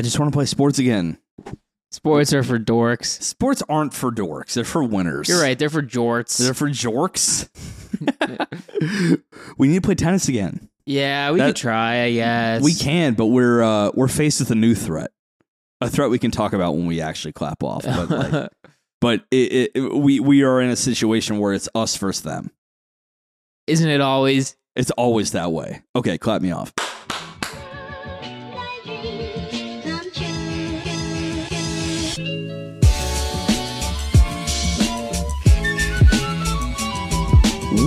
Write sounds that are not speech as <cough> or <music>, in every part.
I just want to play sports again. Sports are for dorks. Sports aren't for dorks; they're for winners. You're right. They're for jorts. They're for jorks. <laughs> we need to play tennis again. yeah, we That- could try. I guess We can, but we're uh, we're faced with a new threat, a threat we can talk about when we actually clap off. But like, <laughs> but it, it, we we are in a situation where it's us versus them. Isn't it always? It's always that way. Okay, clap me off.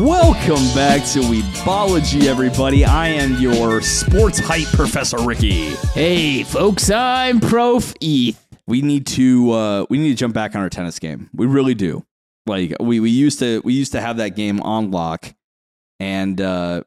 Welcome back to Weebology, everybody. I am your sports hype professor, Ricky. Hey, folks, I'm Prof. ETH. We need to uh, we need to jump back on our tennis game. We really do. Like we, we used to we used to have that game on lock, and uh,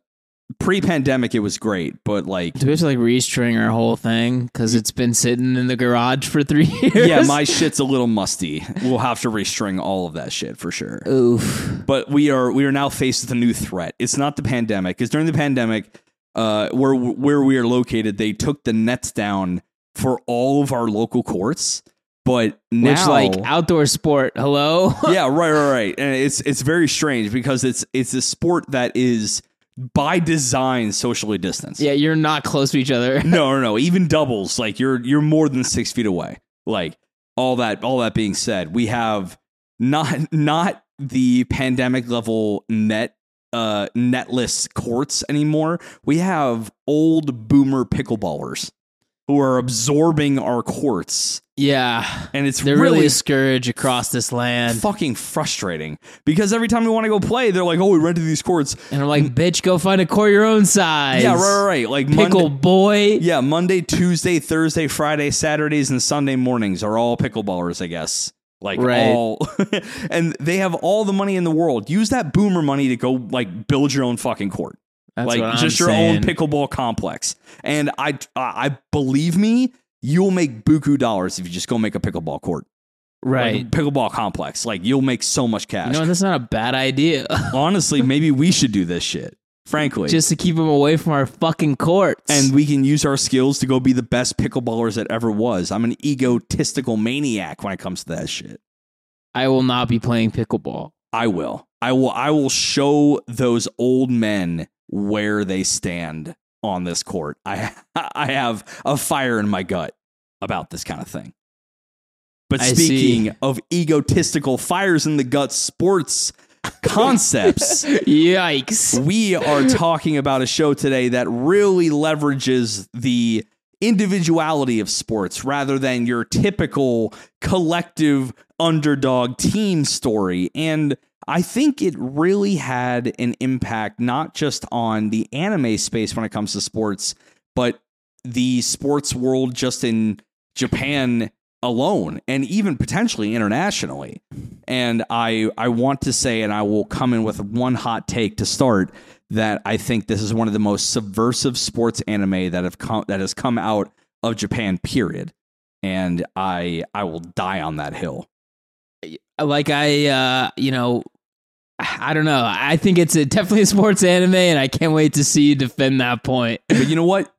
pre-pandemic it was great. But like, Do we have to like restring our whole thing because it's been sitting in the garage for three <laughs> years? yeah, my shit's a little musty. We'll have to restring all of that shit for sure. oof. but we are we are now faced with a new threat. It's not the pandemic, because during the pandemic, uh, where where we are located, they took the nets down for all of our local courts. But now, Which like outdoor sport? Hello. <laughs> yeah, right, right, right, and it's it's very strange because it's it's a sport that is by design socially distanced. yeah, you're not close to each other. <laughs> no, no, no. <laughs> Even doubles, like you're you're more than six feet away. Like all that, all that being said, we have not not the pandemic level net uh netless courts anymore. We have old boomer pickleballers who are absorbing our courts, Yeah, and it's they're really. really a scourge across this land. Fucking frustrating because every time we want to go play, they're like, "Oh, we rented these courts." And I'm like, bitch, go find a court your own size. Yeah, right, right, right. Like Pickle Monday, boy. Yeah, Monday, Tuesday, Thursday, Friday, Saturdays, and Sunday mornings are all pickleballers, I guess. Like Right. all, <laughs> and they have all the money in the world. Use that boomer money to go like build your own fucking court, That's like just your saying. own pickleball complex. And I, I believe me, you'll make buku dollars if you just go make a pickleball court, like Right. pickleball complex. Like you'll make so much cash. You know, that's not a bad idea. <laughs> Honestly, maybe we should do this shit. Frankly, Just to keep them away from our fucking courts. and we can use our skills to go be the best pickleballers that ever was. I'm an egotistical maniac when it comes to that shit. I will not be playing pickleball. I will. I will I will show those old men where they stand on this court. I <laughs> I have a fire in my gut about this kind of thing. But I speaking see. of egotistical fires in the gut sports concepts, <laughs> Yikes. we are talking about a show today that really leverages the individuality of sports rather than your typical collective underdog team story. And I think it really had an impact not just on the anime space when it comes to sports, but the sports world just in Japan alone and even potentially internationally. And I I want to say and I will come in with one hot take to start that I think this is one of the most subversive sports anime that have come that has come out of Japan period. And I I will die on that hill. Like I, uh, you know, I don't know. I think it's a, definitely a sports anime, and I can't wait to see you defend that point. But you know what?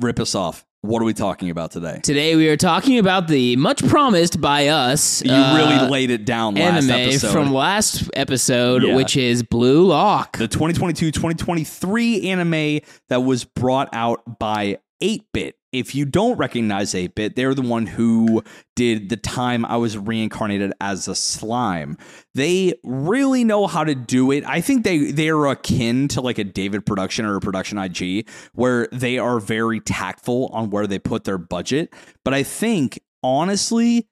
Rip us off. What are we talking about today? Today we are talking about the much promised by us. You uh, really laid it down last anime episode. from last episode, Yeah. which is Blue Lock. the 2022-2023 anime that was brought out by 8-Bit. If you don't recognize 8-Bit, they're the one who did the time I was reincarnated as a slime. They really know how to do it. I think they they're akin to like a David production or a production IG where they are very tactful on where they put their budget. But I think honestly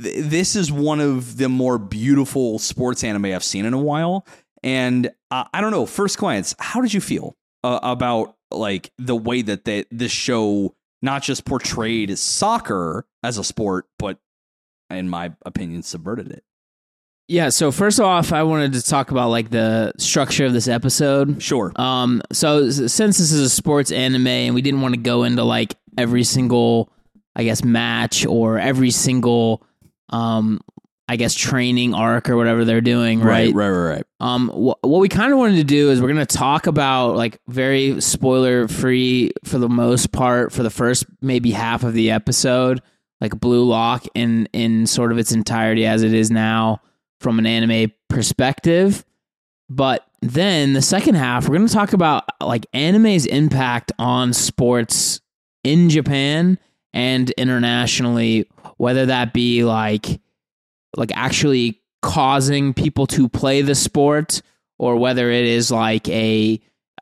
th- this is one of the more beautiful sports anime I've seen in a while. And uh, I don't know, first glance, how did you feel uh, about like the way that they, this show not just portrayed soccer as a sport, but in my opinion, subverted it? Yeah. So first off, I wanted to talk about like the structure of this episode. Sure. Um, so since this is a sports anime and we didn't want to go into like every single, I guess, match or every single, um, I guess training arc or whatever they're doing, right? right, right, right. Um, wh- what we kind of wanted to do is we're going to talk about like very spoiler free for the most part for the first maybe half of the episode, like Blue Lock in in sort of its entirety as it is now from an anime perspective. But then the second half, we're going to talk about like anime's impact on sports in Japan and internationally, whether that be like like actually causing people to play the sport or whether it is like a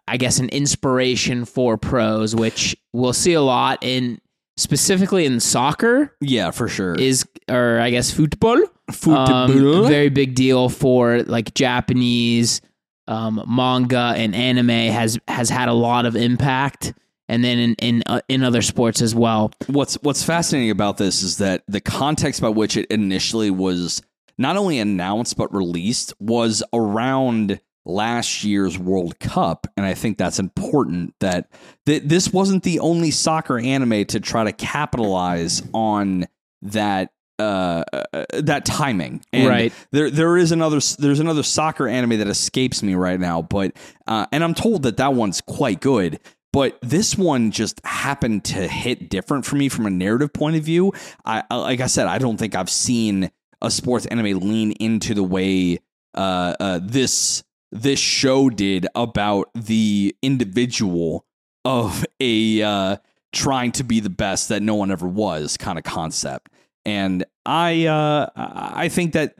I guess an inspiration for pros, which we'll see a lot in specifically in soccer Yeah, for sure. is or I guess football. Um, Football? very big deal for like Japanese um, manga and anime has has had a lot of impact, and then in in uh, in other sports as well. what's what's fascinating about this is that the context by which it initially was not only announced but released was around last year's World Cup, and I think that's important that th- this wasn't the only soccer anime to try to capitalize on that uh, uh, that timing. And Right. There there is another there's another soccer anime that escapes me right now, but uh, and I'm told that that one's quite good. But this one just happened to hit different for me from a narrative point of view. I like I said, I don't think I've seen a sports anime lean into the way uh, uh, this this show did about the individual of a uh, trying to be the best that no one ever was kind of concept. And I uh, I think that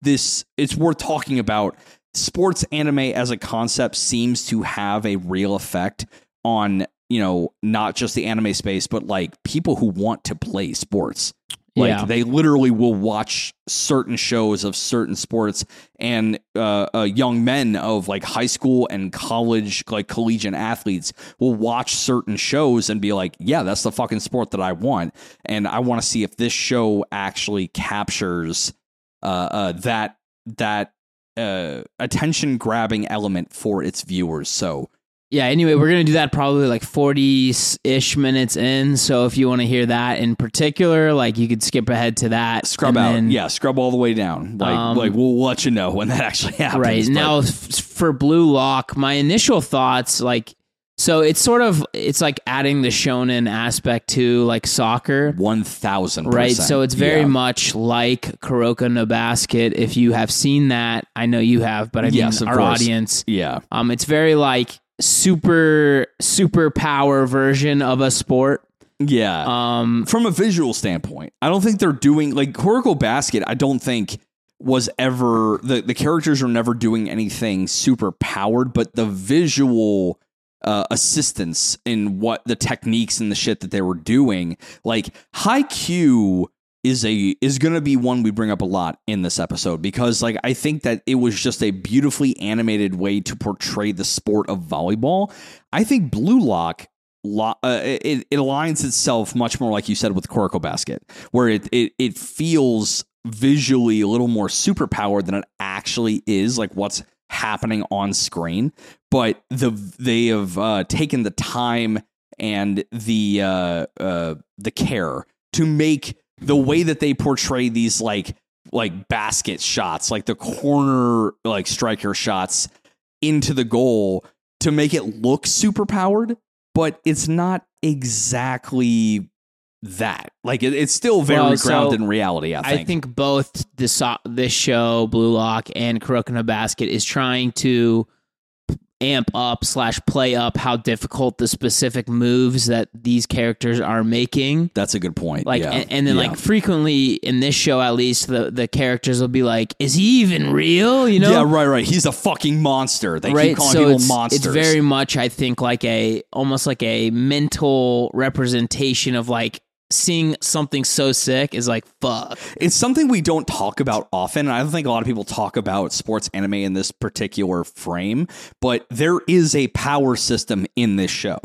this it's worth talking about. Sports anime as a concept seems to have a real effect on you know not just the anime space, but like people who want to play sports. Like Yeah. they literally will watch certain shows of certain sports, and uh, uh, young men of like high school and college, like collegiate athletes, will watch certain shows and be like, "Yeah, that's the fucking sport that I want," and I want to see if this show actually captures uh, uh, that that uh, attention grabbing element for its viewers. So Yeah. Anyway, we're gonna do that probably like forty ish minutes in. So if you want to hear that in particular, like you could skip ahead to that. scrub out, then- yeah, scrub all the way down. Like Um, like we'll let you know when that actually <laughs> happens. Right but- now, f- for Blue Lock, my initial thoughts, like, so it's sort of it's like adding the shonen aspect to like soccer, One thousand right? So it's very yeah. much like Kuroko no Basket. If you have seen that, I know you have, but I mean Yes, of our course. audience. yeah, Um, it's very like super super power version of a sport. yeah. Um, From a visual standpoint, I don't think they're doing like Kuroko Basket. I don't think was ever the the characters are never doing anything super powered, but the visual uh, assistance in what the techniques and the shit that they were doing, like Haikyuu is a is going to be one we bring up a lot in this episode because like I think that it was just a beautifully animated way to portray the sport of volleyball. I think Blue Lock lo- uh, it, it aligns itself much more like you said with Kuroko Basket where it it it feels visually a little more superpowered than it actually is like what's happening on screen but the they have uh, taken the time and the uh, uh, the care to make the way that they portray these like like basket shots, like the corner like striker shots into the goal to make it look super powered, but it's not exactly that. Like it, it's still very Well, so grounded in reality. I think. I think both this uh, this show, Blue Lock, and Kuroko no Basket is trying to amp up slash play up how difficult the specific moves that these characters are making. that's a good point. Like yeah. and, and then Yeah. like frequently in this show at least the the characters will be like, is he even real? You know? yeah, right, right. He's a fucking monster. They right keep calling so people it's, monsters. it's very much i think like a almost like a mental representation of like seeing something so sick is like fuck It's something we don't talk about often. And I don't think a lot of people talk about sports anime in this particular frame, but there is a power system in this show.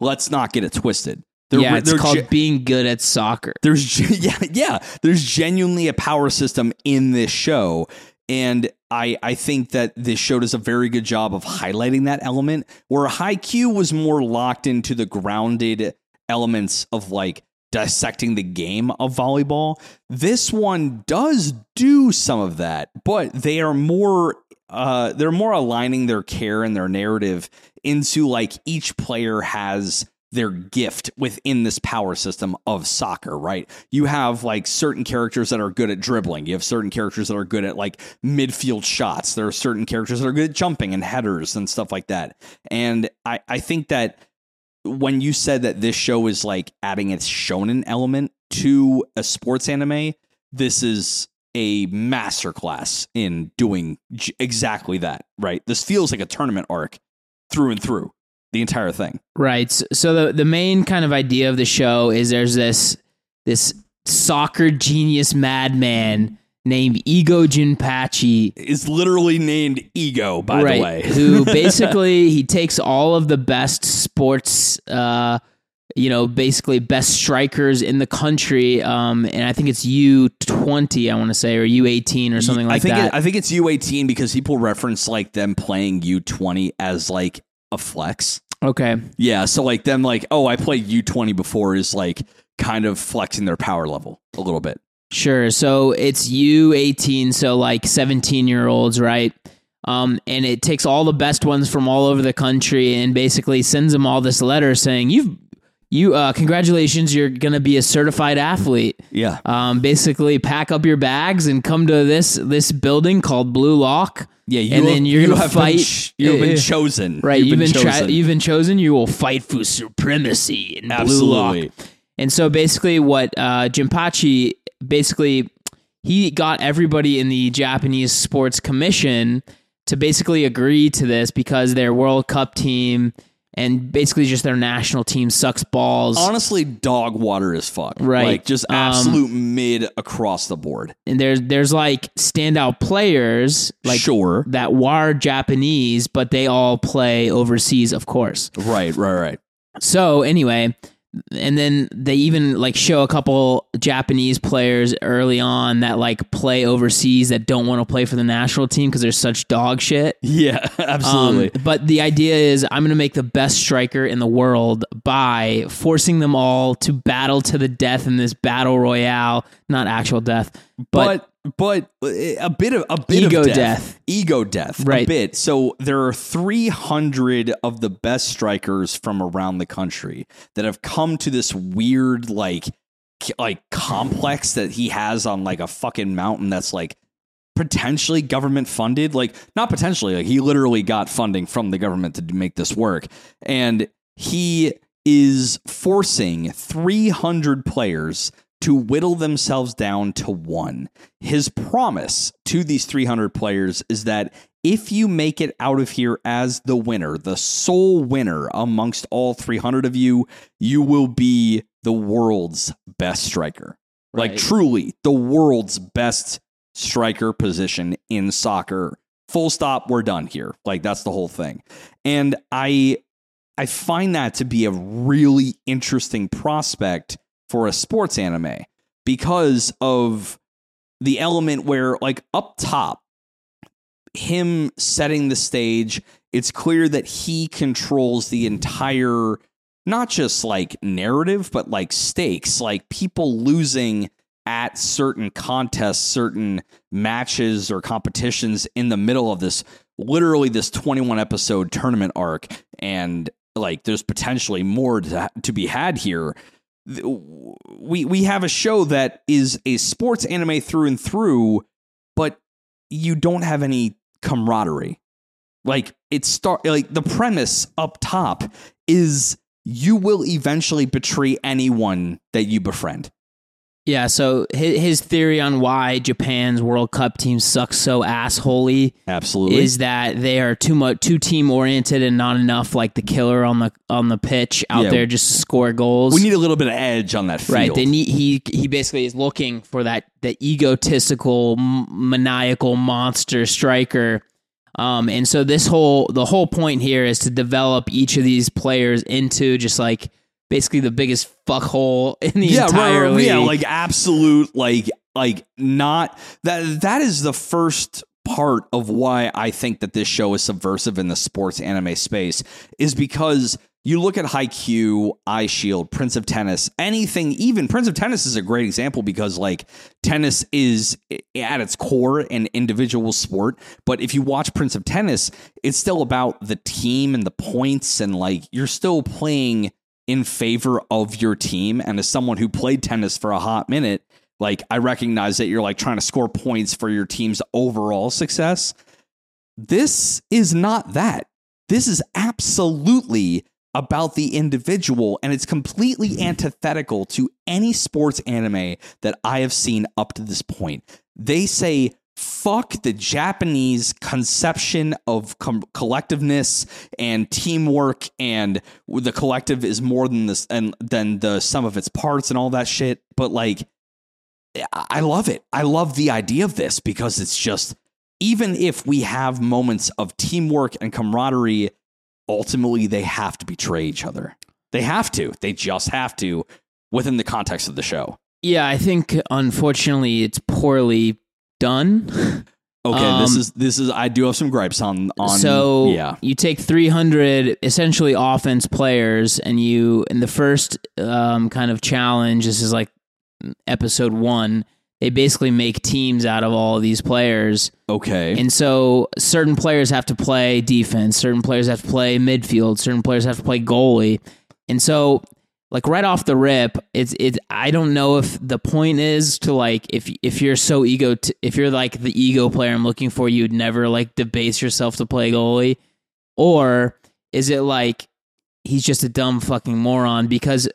Let's not get it twisted. There, yeah it's called ge- being good at soccer there's <laughs> yeah yeah there's genuinely a power system in this show and I, I think that this show does a very good job of highlighting that element where Haikyuu was more locked into the grounded elements of like dissecting the game of volleyball. This one does do some of that, but they are more uh they're more aligning their care and their narrative into like each player has their gift within this power system of soccer, right? You have like certain characters that are good at dribbling. You have certain characters that are good at like midfield shots. There are certain characters that are good at jumping and headers and stuff like that. And I, I think that when you said that this show is like adding its shonen element to a sports anime, this is a masterclass in doing j- exactly that, right? This feels like a tournament arc through and through the entire thing. Right. So the the main kind of idea of the show is there's this this soccer genius madman named Ego Jinpachi. Is literally named Ego, by right, the way. who <laughs> basically he takes all of the best sports uh you know, basically best strikers in the country. Um, and I think it's U twenty, I want to say, or U eighteen or something like I think that. It, I think it's U eighteen because people reference like them playing U twenty as like a flex. okay. Yeah, so like them like oh I played U twenty before is like kind of flexing their power level a little bit. Sure. So it's you 18, so like 17 year olds, right? Um, and it takes all the best ones from all over the country and basically sends them all this letter saying, You've, you, uh, congratulations, you're going to be a certified athlete. Yeah, Um, basically pack up your bags and come to this, this building called Blue Lock. yeah. And have- then you're you gonna have been fight- ch- you've been chosen. Right. You've, been, tra- chosen. you've been chosen. You will fight for supremacy in Blue Lock. Absolutely. And so basically, what uh, Jinpachi basically he got everybody in the Japanese Sports Commission to basically agree to this because their World Cup team and basically just their national team sucks balls. Honestly, dog water is fuck. Right. Like just Um, absolute mid across the board. and there's there's like standout players like sure. that were Japanese, but they all play overseas, of course. Right. Right. Right. So anyway, and then they even like show a couple Japanese players early on that like play overseas that don't want to play for the national team because they're such dog shit. Yeah. <laughs> Absolutely. Um, but the idea is I'm going to make the best striker in the world by forcing them all to battle to the death in this battle royale, not actual death, but, but but uh, a bit of a bit Ego of death. death. ego death a Right. bit so there are 300 of the best strikers from around the country that have come to this weird like like complex that he has on like a fucking mountain that's like potentially government funded like not potentially like he literally got funding from the government to make this work and he is forcing 300 players to whittle themselves down to one. His promise to these 300 players is that if you make it out of here as the winner, the sole winner amongst all 300 of you, you will be the world's best striker. Like truly the world's best striker position in soccer. Full stop, we're done here. Like that's the whole thing. And I I find that to be a really interesting prospect for a sports anime because of the element where like up top him setting the stage it's clear that he controls the entire not just like narrative but like stakes like people losing at certain contests certain matches or competitions in the middle of this literally this 21 episode tournament arc. And like there's potentially more to, to be had here we we have a show that is a sports anime through and through but you don't have any camaraderie. Like it start like the premise up top is you will eventually betray anyone that you befriend yeah. So his, his theory on why Japan's World Cup team sucks so assholey absolutely is that they are too much too team oriented and not enough like the killer on the on the pitch out Yeah. there just to score goals. we need a little bit of edge on that field Right. They need he he basically is looking for that the egotistical m- maniacal monster striker. Um and so this whole the whole point here is to develop each of these players into just like basically the biggest fuckhole in the yeah, entire right, right, league. yeah, like absolute, like like not that. That is the first part of why I think that this show is subversive in the sports anime space is because you look at Haikyuu, Eye Shield, Prince of Tennis, anything, even Prince of Tennis is a great example because like tennis is at its core an individual sport. But if you watch Prince of Tennis, it's still about the team and the points and like you're still playing in favor of your team. And as someone who played tennis for a hot minute, like I recognize that you're like trying to score points for your team's overall success. This is not that. This is absolutely about the individual, and it's completely antithetical to any sports anime that I have seen up to this point. They say, fuck the Japanese conception of com- collectiveness and teamwork, and the collective is more than this and than the sum of its parts and all that shit. But like, I love it. I love the idea of this because it's just even if we have moments of teamwork and camaraderie ultimately they have to betray each other. They have to. They just have to within the context of the show. Yeah, I think unfortunately it's poorly done. <laughs> Okay, um, this is this is I do have some gripes on on So yeah. you take 300 essentially offense players and you in the first um, kind of challenge this is like episode 1 they basically make teams out of all of these players. Okay. And so certain players have to play defense, certain players have to play midfield, certain players have to play goalie. And so like right off the rip, it's it's I don't know if the point is to like if if you're so ego t- if you're like the ego player I'm looking for, you'd never like debase yourself to play goalie, or is it like he's just a dumb fucking moron because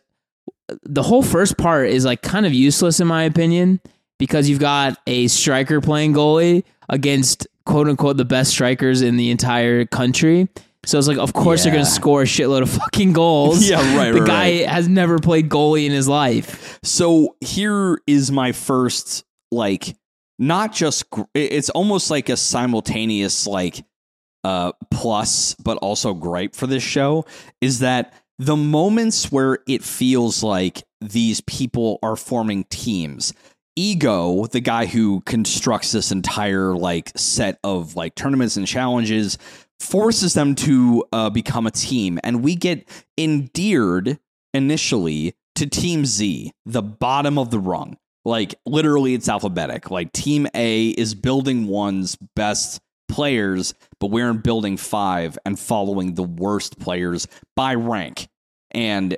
the whole first part is like kind of useless in my opinion because you've got a striker playing goalie against quote unquote the best strikers in the entire country. So it's like, of course, yeah. they're going to score a shitload of fucking goals. <laughs> yeah, right. The right, guy right. has never played goalie in his life. So here is my first, like, not just, it's almost like a simultaneous, like, uh, plus, but also gripe for this show is that the moments where it feels like these people are forming teams, ego the guy who constructs this entire like set of like tournaments and challenges forces them to uh, become a team and we get endeared initially to team z the bottom of the rung. Like literally it's alphabetic. Like team a is building one's best players but we're in building five and following the worst players by rank. And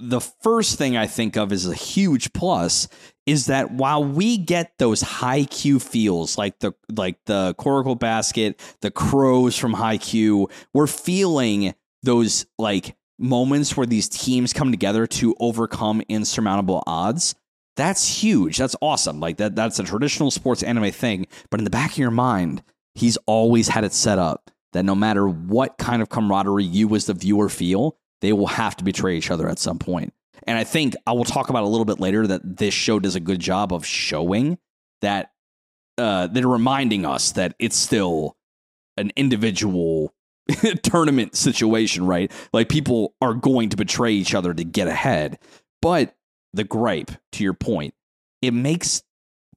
the first thing I think of as a huge plus is that while we get those Haikyuu feels like the like the Kuroko Basket, the crows from Haikyuu, we're feeling those like moments where these teams come together to overcome insurmountable odds. That's huge. That's awesome. Like that that's a traditional sports anime thing, but in the back of your mind, he's always had it set up that no matter what kind of camaraderie you as the viewer feel, they will have to betray each other at some point. And I think I will talk about a little bit later that this show does a good job of showing that uh, they're reminding us that it's still an individual <laughs> tournament situation, right? Like people are going to betray each other to get ahead. But the gripe, to your point, it makes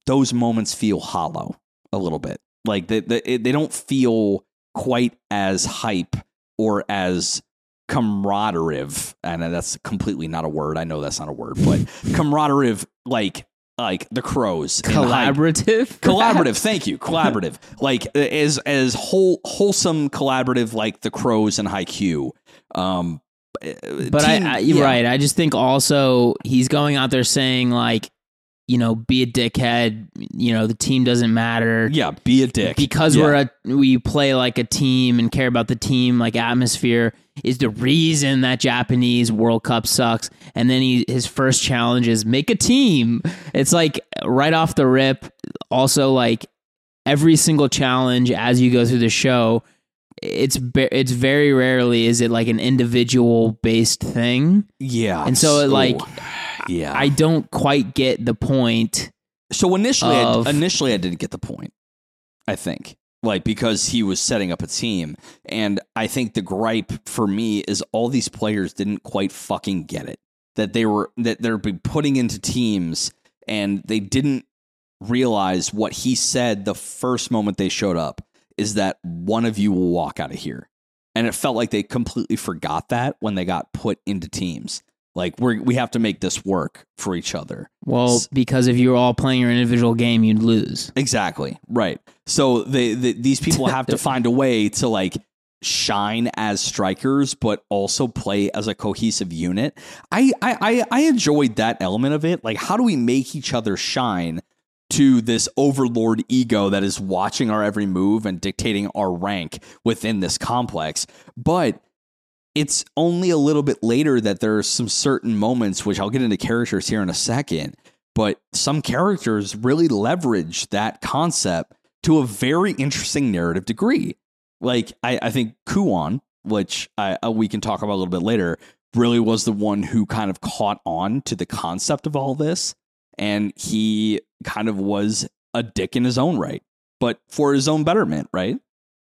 those moments feel hollow a little bit. Like they, they, they don't feel quite as hype or as camaraderie, and that's completely not a word. I know that's not a word, but <laughs> camaraderie, like like the crows, collaborative, <laughs> collaborative. <laughs> Thank you, collaborative. like as as whole wholesome collaborative, like the crows and Haikyuu. Um, but team, I, I you're yeah. right. I just think also he's going out there saying like you know, be a dickhead. You know, the team doesn't matter. Yeah, be a dick. Because yeah. we're a we play like a team and care about the team like atmosphere is the reason that Japanese World Cup sucks. And then he his first challenge is make a team. It's like right off the rip. Also, like every single challenge as you go through the show, it's it's very rarely is it like an individual based thing. Yeah, and so it like yeah, I don't quite get the point. So initially, of, I, initially I didn't get the point. I think like because he was setting up a team, and I think the gripe for me is all these players didn't quite fucking get it that they were that they're putting into teams, and they didn't realize what he said the first moment they showed up is that one of you will walk out of here And it felt like they completely forgot that when they got put into teams. Like we we have to make this work for each other. Well, because if you were all playing your individual game, you'd lose. Exactly. Right. So they, they these people have to <laughs> find a way to like shine as strikers, but also play as a cohesive unit. I I I, I enjoyed that element of it. Like, how do we make each other shine? To this overlord ego that is watching our every move and dictating our rank within this complex. But it's only a little bit later that there are some certain moments, which I'll get into characters here in a second, but some characters really leverage that concept to a very interesting narrative degree. Like I, I think Kuon, which I, uh, we can talk about a little bit later, really was the one who kind of caught on to the concept of all this, and he kind of was a dick in his own right, but for his own betterment, right?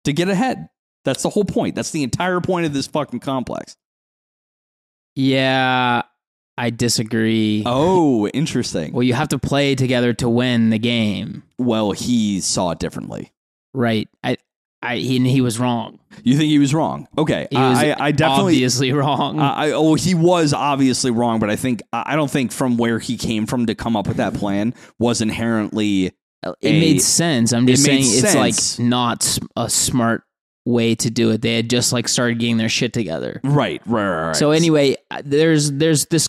To get ahead. That's the whole point. That's the entire point of this fucking complex. Yeah, I disagree. Oh, interesting. Well, you have to play together to win the game, Well, he saw it differently. right? I, I, he, he was wrong. You think he was wrong? Okay, He was I, I definitely. obviously wrong. Uh, I, oh, he was obviously wrong, but I think I don't think from where he came from to come up with that plan was inherently it a- made sense. I'm just saying it's sense. like not a smart way to do it. They had just like started getting their shit together. right, right, right. right. So anyway, there's there's this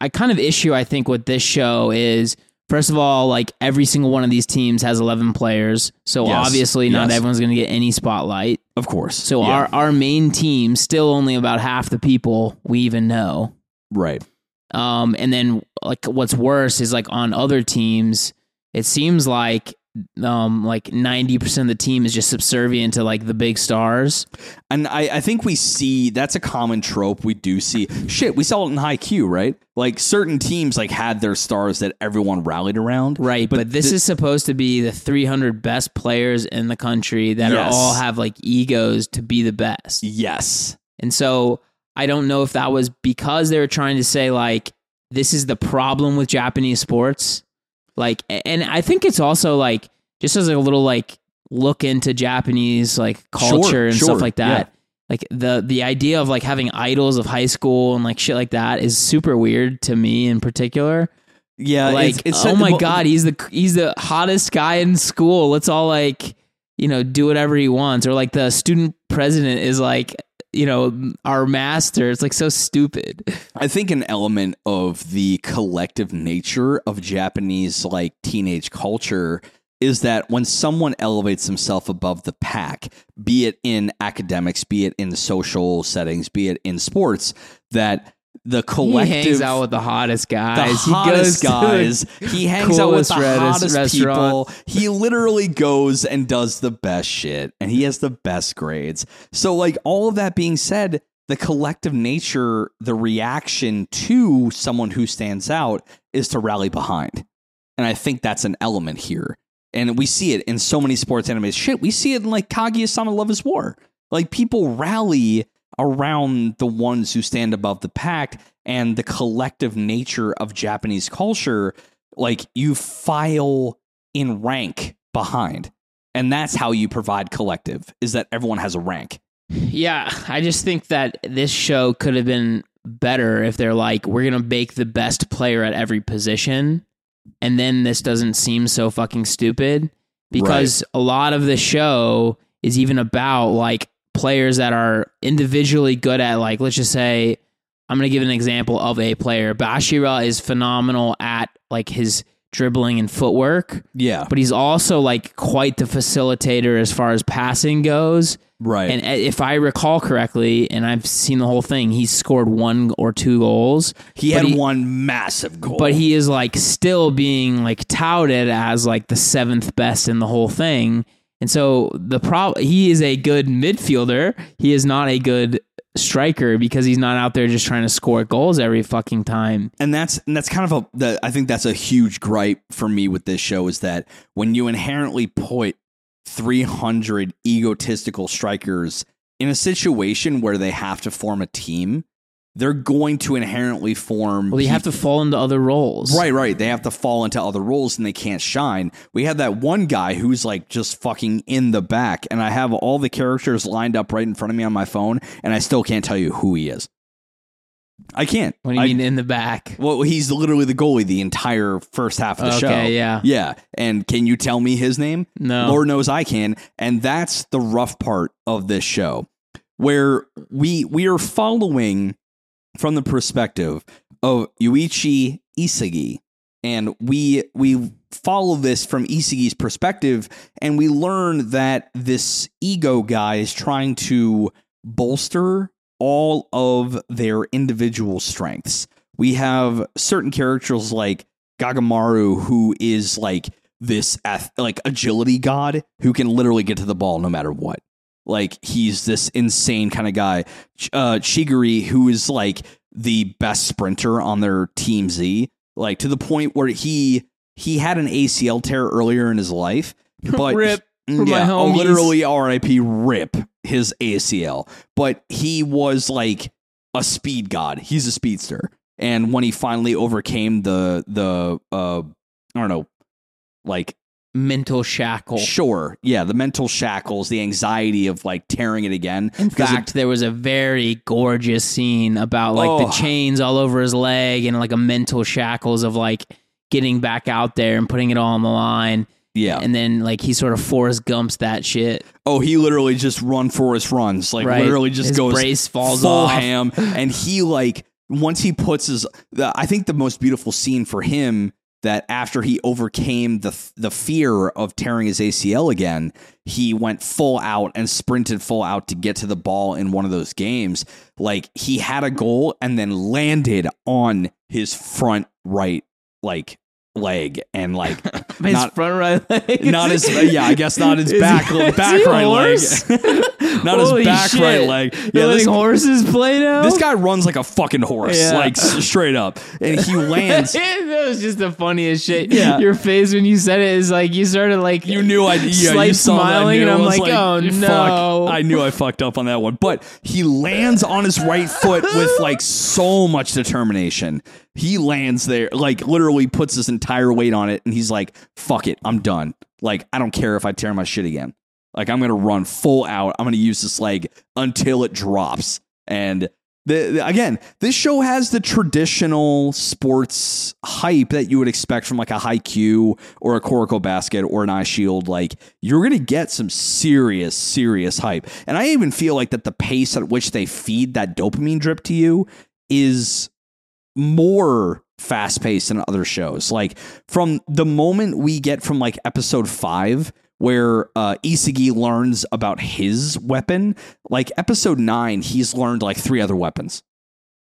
I kind of issue I think with this show is first of all like every single one of these teams has 11 players. So Yes, obviously not yes. everyone's going to get any spotlight. of course. So Yeah, our our main team still only about half the people we even know. right, Um, and then like what's worse is like on other teams, it seems like um like 90% of the team is just subservient to like the big stars. and I, I think we see that's a common trope we do see. Shit, we saw it in Haikyuu, right? Like certain teams like had their stars that everyone rallied around. Right, but, this thi- is supposed to be the 300 best players in the country that Yes. all have like egos to be the best. yes, And so I don't know if that was because they were trying to say like this is the problem with Japanese sports. Like and I think it's also like just as a little like look into Japanese like culture Sure, and sure, stuff like that. Like the the idea of like having idols of high school and like shit like that is super weird to me in particular yeah. like it's, it's oh my well, god he's the he's the hottest guy in school let's all like you know do whatever he wants or like the student president is like you know our master. It's like so stupid. <laughs> I think an element of the collective nature of Japanese like teenage culture is that when someone elevates himself above the pack, be it in academics, be it in social settings, be it in sports, that the collective <laughs> he hangs out with the hottest guys. the hottest he goes guys. He hangs out with the hottest restaurant. people. He literally goes and does the best shit, and he has the best grades. So, like all of that being said, the collective nature, the reaction to someone who stands out is to rally behind, and I think that's an element here. And we see it in so many sports anime Shit, we see it in like Kaguya-sama Love is War. Like people rally around the ones who stand above the pack and the collective nature of Japanese culture, like you file in rank behind. And that's how you provide collective, is that everyone has a rank. yeah i just think that this show could have been better if they're like we're gonna make the best player at every position and then this doesn't seem so fucking stupid because a lot of the show is even about like players that are individually good at like let's just say I'm going to give an example of a player. Bachira is phenomenal at like his dribbling and footwork, Yeah. but he's also like quite the facilitator as far as passing goes. Right. And uh, if I recall correctly, and I've seen the whole thing, he scored one or two goals. he had he- one massive goal. but he is like still being like touted as like the seventh best in the whole thing. And so the prob he is a good midfielder. He is not a good striker because he's not out there just trying to score goals every fucking time. and that's and that's kind of a the, I think that's a huge gripe for me with this show is that when you inherently put 300 egotistical strikers in a situation where they have to form a team they're going to inherently form. Well, you have to fall into other roles. Right, right. They have to fall into other roles and they can't shine. We have that one guy who's like just fucking in the back, and I have all the characters lined up right in front of me on my phone, and I still can't tell you who he is. I can't. What do you I- mean in the back? Well, he's literally the goalie the entire first half of the show. Okay, yeah. Yeah. And can you tell me his name? No. Lord knows I can. And that's the rough part of this show where we we are following from the perspective of Yoichi Isagi. And we we follow this from Isagi's perspective and we learn that this ego guy is trying to bolster all of their individual strengths. We have certain characters like Gagamaru who is like this like agility god who can literally get to the ball no matter what. Like he's this insane kind of guy. Uh, Chigiri, who is like the best sprinter on their team Z, like to the point where he he had an ACL tear earlier in his life, <laughs> but Rip yeah, oh, literally RIP rip his ACL. But he was like a speed god. He's a speedster. And when he finally overcame the the uh I don't know, like Mental shackle. sure, yeah, the mental shackles, the anxiety of like tearing it again. In Because it- fact, there was a very gorgeous scene about like the Oh. chains all over his leg and like a mental shackles of like getting back out there and putting it all on the line. yeah. And then like he sort of Forrest Gumps that shit. oh, he literally just run Forrest runs, like Right. literally just His goes brace falls full off. ham, and he like once he puts his. The, I think the most beautiful scene for him that after he overcame the the fear of tearing his ACL again, he went full out and sprinted full out to get to the ball in one of those games. Like he had a goal and then landed on his front right like leg and like <laughs> His not front right leg. not his yeah I guess not his <laughs> back back right horse? leg <laughs> not Holy his back shit. right leg yeah this, letting horses play now. this guy runs like a fucking horse Yeah. like s- straight up and he <laughs> lands <laughs> that was just the funniest shit. Yeah. Your face when you said it is like you started like you knew I yeah, slight you saw that, I smiling, knew. and I I'm was like, oh fuck. no. I knew I fucked up on that one but he lands on his right foot with <laughs> like so much determination he lands there like literally puts his entire weight on it and he's like fuck it I'm done like I don't care if I tear my shit again Like I'm gonna run full out. I'm gonna use this leg until it drops. And the, the- again, this show has the traditional sports hype that you would expect from like a Haikyuu or a Kuroko basket or an eye shield. Like you're gonna get some serious, serious hype. And I even feel like that the pace at which they feed that dopamine drip to you is more fast paced than other shows. Like from the moment we get from like episode five, where uh, Isagi learns about his weapon, like episode nine, he's learned like three other weapons.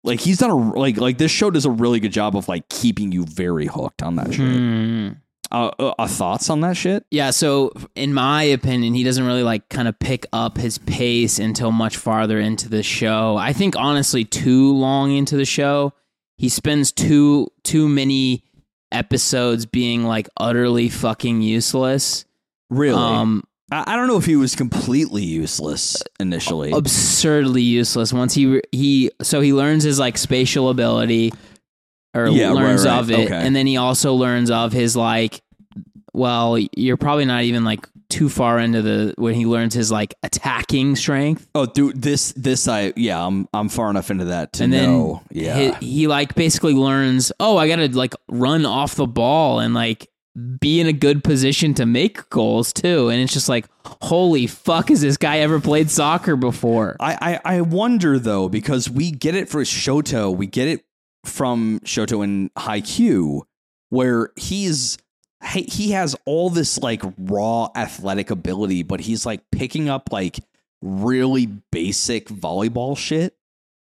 Like he's done a like like this show does a really good job of like keeping you very hooked on that shit. Hmm. Uh, uh, uh, thoughts on that shit? Yeah, so in my opinion, he doesn't really like kind of pick up his pace until much farther into the show. I think honestly, too long into the show, he spends too too many episodes being like utterly fucking useless. Really? Um, I, I don't know if he was completely useless initially. absurdly useless. Once he he so he learns his like spatial ability, or Yeah, right, learns right. of it, Okay. and then he also learns of his like. Well, you're probably not even like too far into the when he learns his like attacking strength, oh, dude, this this I yeah, I'm I'm far enough into that to and then know. Yeah. he, he like basically learns. Oh, I gotta like run off the ball and like be in a good position to make goals too. And it's just like, holy fuck, has this guy ever played soccer before? I, I I wonder though because we get it for Shoto, we get it from Shoto in Haikyuu, where he's he, he has all this like raw athletic ability, but he's like picking up like really basic volleyball shit.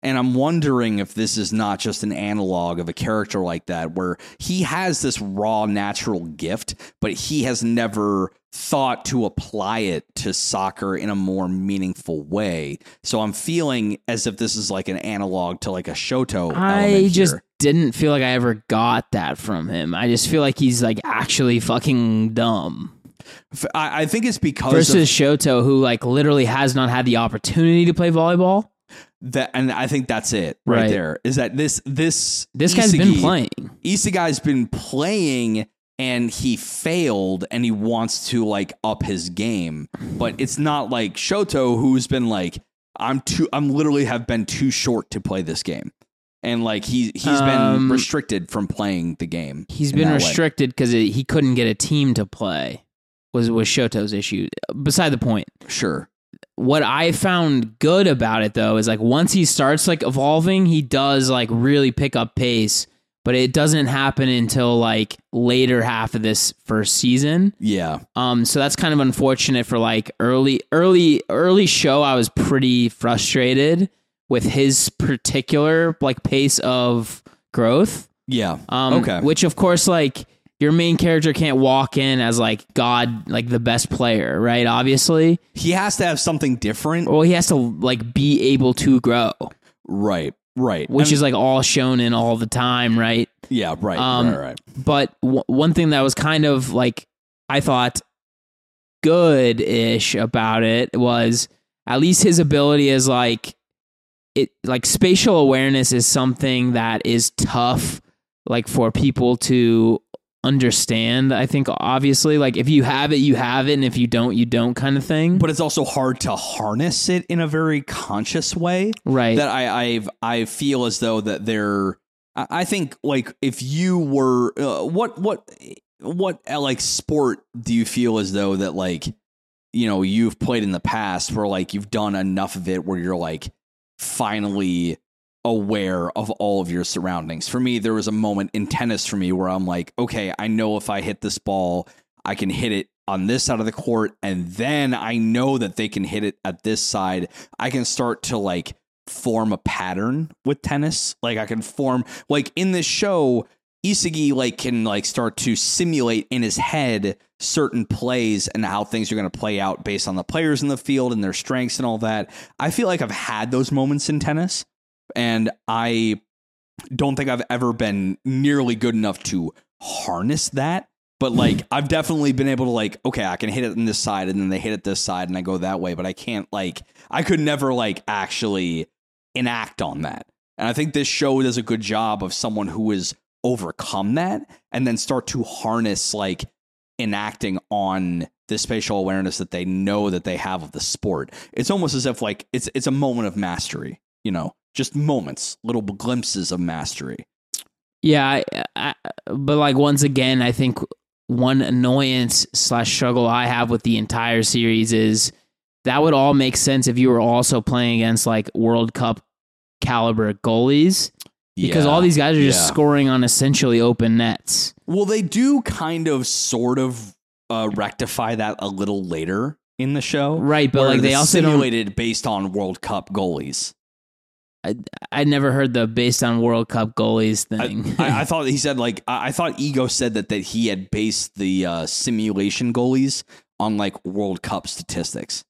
And I'm wondering if this is not just an analog of a character like that, where he has this raw natural gift, but he has never thought to apply it to soccer in a more meaningful way. So I'm feeling as if this is like an analog to like a Shoto. I element just here. didn't feel like I ever got that from him. I just feel like he's like actually fucking dumb. I think it's because of- Versus Shoto, who like literally has not had the opportunity to play volleyball. That and I think that's it right, Right. there. Is that this this This guy's been Isagi- playing. Isagi's been playing and he failed and he wants to like up his game. But it's not like Shoto who's been like, I'm too I'm literally have been too short to play this game. And like he he's been Um, restricted from playing the game. He's been restricted because he couldn't get a team to play. Was was Shoto's issue? Beside the point. Sure. What I found good about it though is like once he starts like evolving, he does like really pick up pace, but it doesn't happen until like later half of this first season. Yeah. Um, so that's kind of unfortunate for like early, early, early show. I was pretty frustrated with his particular like pace of growth. Yeah. Um, Okay. Which of course, like your main character can't walk in as like God, like the best player, right? Obviously, He has to have something different. well, he has to like be able to grow, Right. Right. which And- is like all shown in all the time, right? yeah, right, um, right, right. but w- one thing that was kind of like I thought good ish about it was at least his ability is like it like spatial awareness is something that is tough like for people to understand i think obviously like if you have it you have it and if you don't you don't kind of thing But it's also hard to harness it in a very conscious way. right that I I've, I feel as though that they're I think like if you were uh, what what what uh, like sport do you feel as though that like you know you've played in the past where like you've done enough of it where you're like finally aware of all of your surroundings. For me there was a moment in tennis for me where I'm like okay, I know if I hit this ball I can hit it on this side of the court and then I know that they can hit it at this side. I can start to like form a pattern with tennis. Like I can form like in this show, Isagi like can like start to simulate in his head certain plays and how things are going to play out based on the players in the field and their strengths and all that. I feel like I've had those moments in tennis and I don't think I've ever been nearly good enough to harness that. But hmm. like I've definitely been able to like okay I can hit it on this side and then they hit it this side and I go that way but I can't like I could never like actually enact on that. And I think this show does a good job of someone who has overcome that and then start to harness like enacting on the spatial awareness that they know that they have of the sport. It's almost as if like it's it's a moment of mastery, you know, just moments, little glimpses of mastery. Yeah, I, I, but like once again, I think one annoyance slash struggle I have with the entire series is that would all make sense if you were also playing against like World Cup caliber goalies because Yeah. all these guys are just Yeah. scoring on essentially open nets. Well, they do kind of sort of uh, rectify that a little later in the show. Right, but like they also simulated based on World Cup goalies. I never heard the based on World Cup goalies I, thing. I, I <laughs> thought he said like I, I thought Ego said that that he had based the uh, simulation goalies on like World Cup statistics.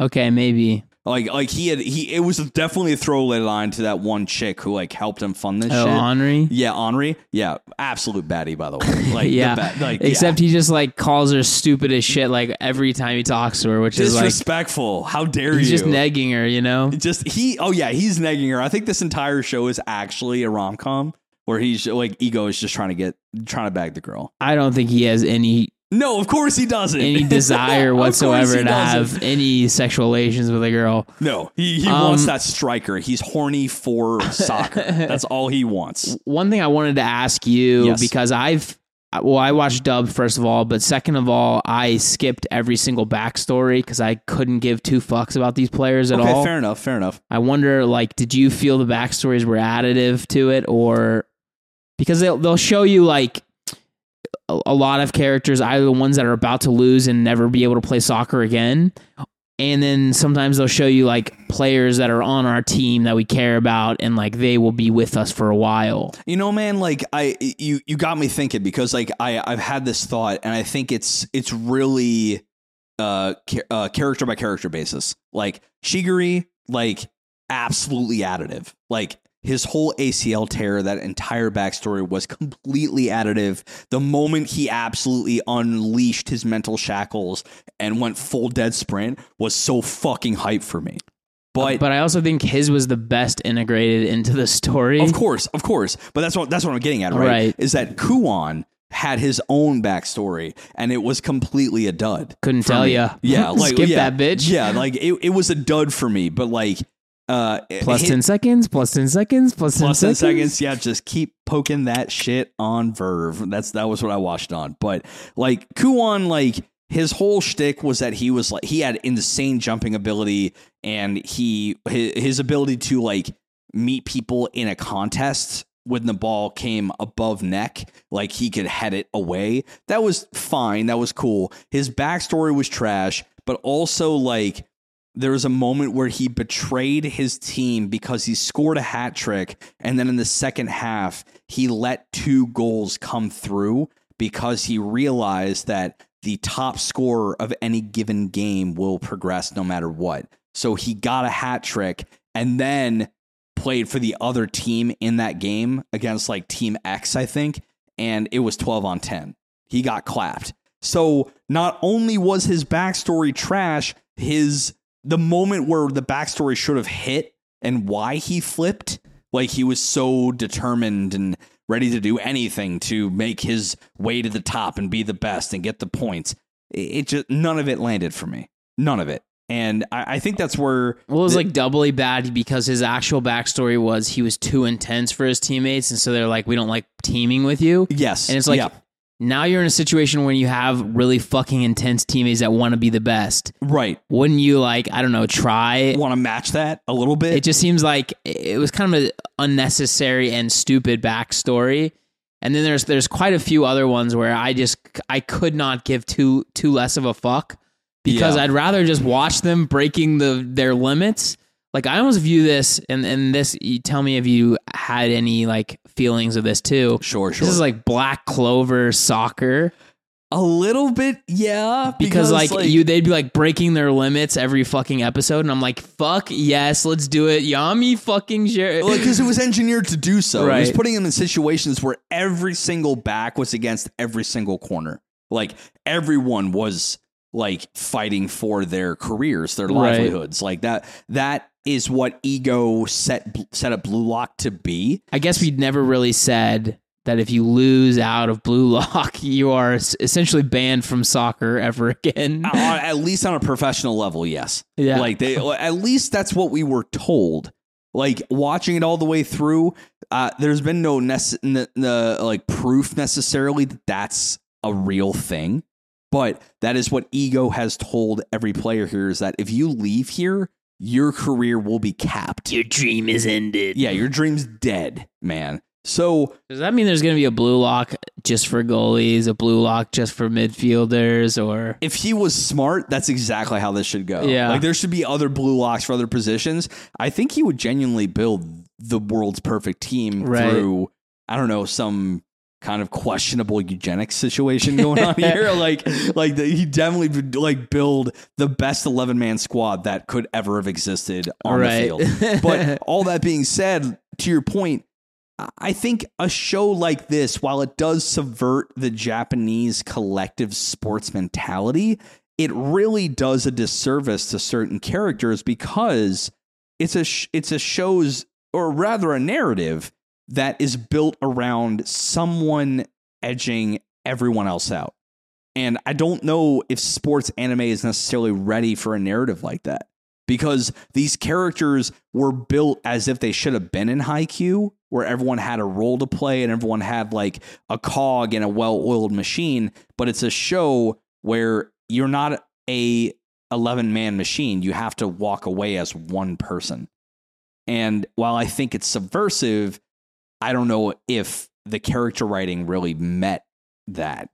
okay, maybe. Like like he had he it was definitely a throwaway line to that one chick who like helped him fund this Oh, shit. Anri. yeah, Anri. Yeah, absolute baddie by the way. <laughs> Like yeah, ba- like except yeah. he just like calls her stupid as shit like every time he talks to her, which is like disrespectful. How dare he's you? just negging her, you know. just he oh yeah he's negging her i think this entire show is actually a rom-com where he's like ego is just trying to get trying to bag the girl I don't think he has any no of course he doesn't any <laughs> desire whatsoever to doesn't. have any sexual relations with a girl. no he, he Um, wants that striker he's horny for soccer <laughs> that's all he wants One thing I wanted to ask you Yes. because I've well, I watched dub first of all, but second of all, I skipped every single backstory because I couldn't give two fucks about these players at okay all. fair enough fair enough I wonder, like, did you feel the backstories were additive to it, or because they'll they'll show you like a, lot of characters, either the ones that are about to lose and never be able to play soccer again, and then sometimes they'll show you like players that are on our team that we care about, and like they will be with us for a while. You know, man, like I you you got me thinking because like I I've had this thought and I think it's it's really uh, uh character by character basis. Like Chigiri, like absolutely additive. Like his whole ACL tear, that entire backstory was completely additive. The moment he absolutely unleashed his mental shackles and went full dead sprint was so fucking hype for me. But But I also think his was the best integrated into the story. Of course, of course. But that's what that's what I'm getting at, right? Right. Is that Kuon had his own backstory and it was completely a dud. Couldn't tell me. ya. Yeah, <laughs> like Skip yeah, that bitch. Yeah, like it, it was a dud for me, but like uh Plus hit- 10 seconds, plus 10 seconds, plus 10 plus 10 seconds. seconds. Yeah, just keep poking that shit on Verve. That's that was what I watched on. But like Kuon, like his whole shtick was that he was like he had insane jumping ability and he his, his ability to like meet people in a contest when the ball came above neck, like he could head it away. That was fine. That was cool. His backstory was trash, but also like there was a moment where he betrayed his team because he scored a hat trick and then in the second half he let two goals come through because he realized that the top scorer of any given game will progress no matter what. So he got a hat trick and then played for the other team in that game against like team X I think and it was 12 on 10. He got clapped. So not only was his backstory trash, his the moment where the backstory should have hit and why he flipped, like he was so determined and ready to do anything to make his way to the top and be the best and get the points. It, just none of it landed for me. None of it. And I, I think that's where Well, it was the- like doubly bad because his actual backstory was he was too intense for his teammates. And so they're like, we don't like teaming with you. yes, And it's like, yeah, now you're in a situation where you have really fucking intense teammates that want to be the best. right. Wouldn't you like, I don't know, try? Want to match that a little bit? It just seems like it was kind of an unnecessary and stupid backstory. And then there's there's quite a few other ones where I just I could not give too too less of a fuck because Yeah. I'd rather just watch them breaking the their limits. Like I almost view this and and this you tell me if you had any like feelings of this too. sure, sure. This is like Black Clover soccer a little bit, yeah, because, like, you they'd be like breaking their limits every fucking episode and I'm like fuck yes let's do it Yami fucking share because it was engineered to do so. Right. It was putting them in situations where every single back was against every single corner. Like everyone was like fighting for their careers, their Right. livelihoods. Like that. That is what ego set set up Blue Lock to be. I guess we'd never really said that if you lose out of Blue <laughs> Lock, you are essentially banned from soccer ever again. Uh, at least on a professional level, yes. Yeah. Like they, at least that's what we were told. Like watching it all the way through, uh, there's been no nece- n- n- like proof necessarily that that's a real thing, but that is what ego has told every player here is that if you leave here, your career will be capped. Your dream is ended. Yeah, your dream's dead, man. So Does that mean there's going to be a Blue Lock just for goalies, a Blue Lock just for midfielders, or if he was smart, that's exactly how this should go. Yeah. Like there should be other blue locks for other positions. I think he would genuinely build the world's perfect team Right. through I don't know, some kind of questionable eugenics situation going on <laughs> here. Like like the, he definitely would like build the best 11 man squad that could ever have existed on Right. the field. But <laughs> all that being said, to your point, I- I think a show like this, while it does subvert the Japanese collective sports mentality, it really does a disservice to certain characters because it's a sh- it's a show's or rather a narrative that is built around someone edging everyone else out. And I don't know if sports anime is necessarily ready for a narrative like that because these characters were built as if they should have been in Haikyuu, where everyone had a role to play and everyone had like a cog in a well-oiled machine. But it's a show where you're not a 11 man machine. You have to walk away as one person. And while I think it's subversive, I don't know if the character writing really met that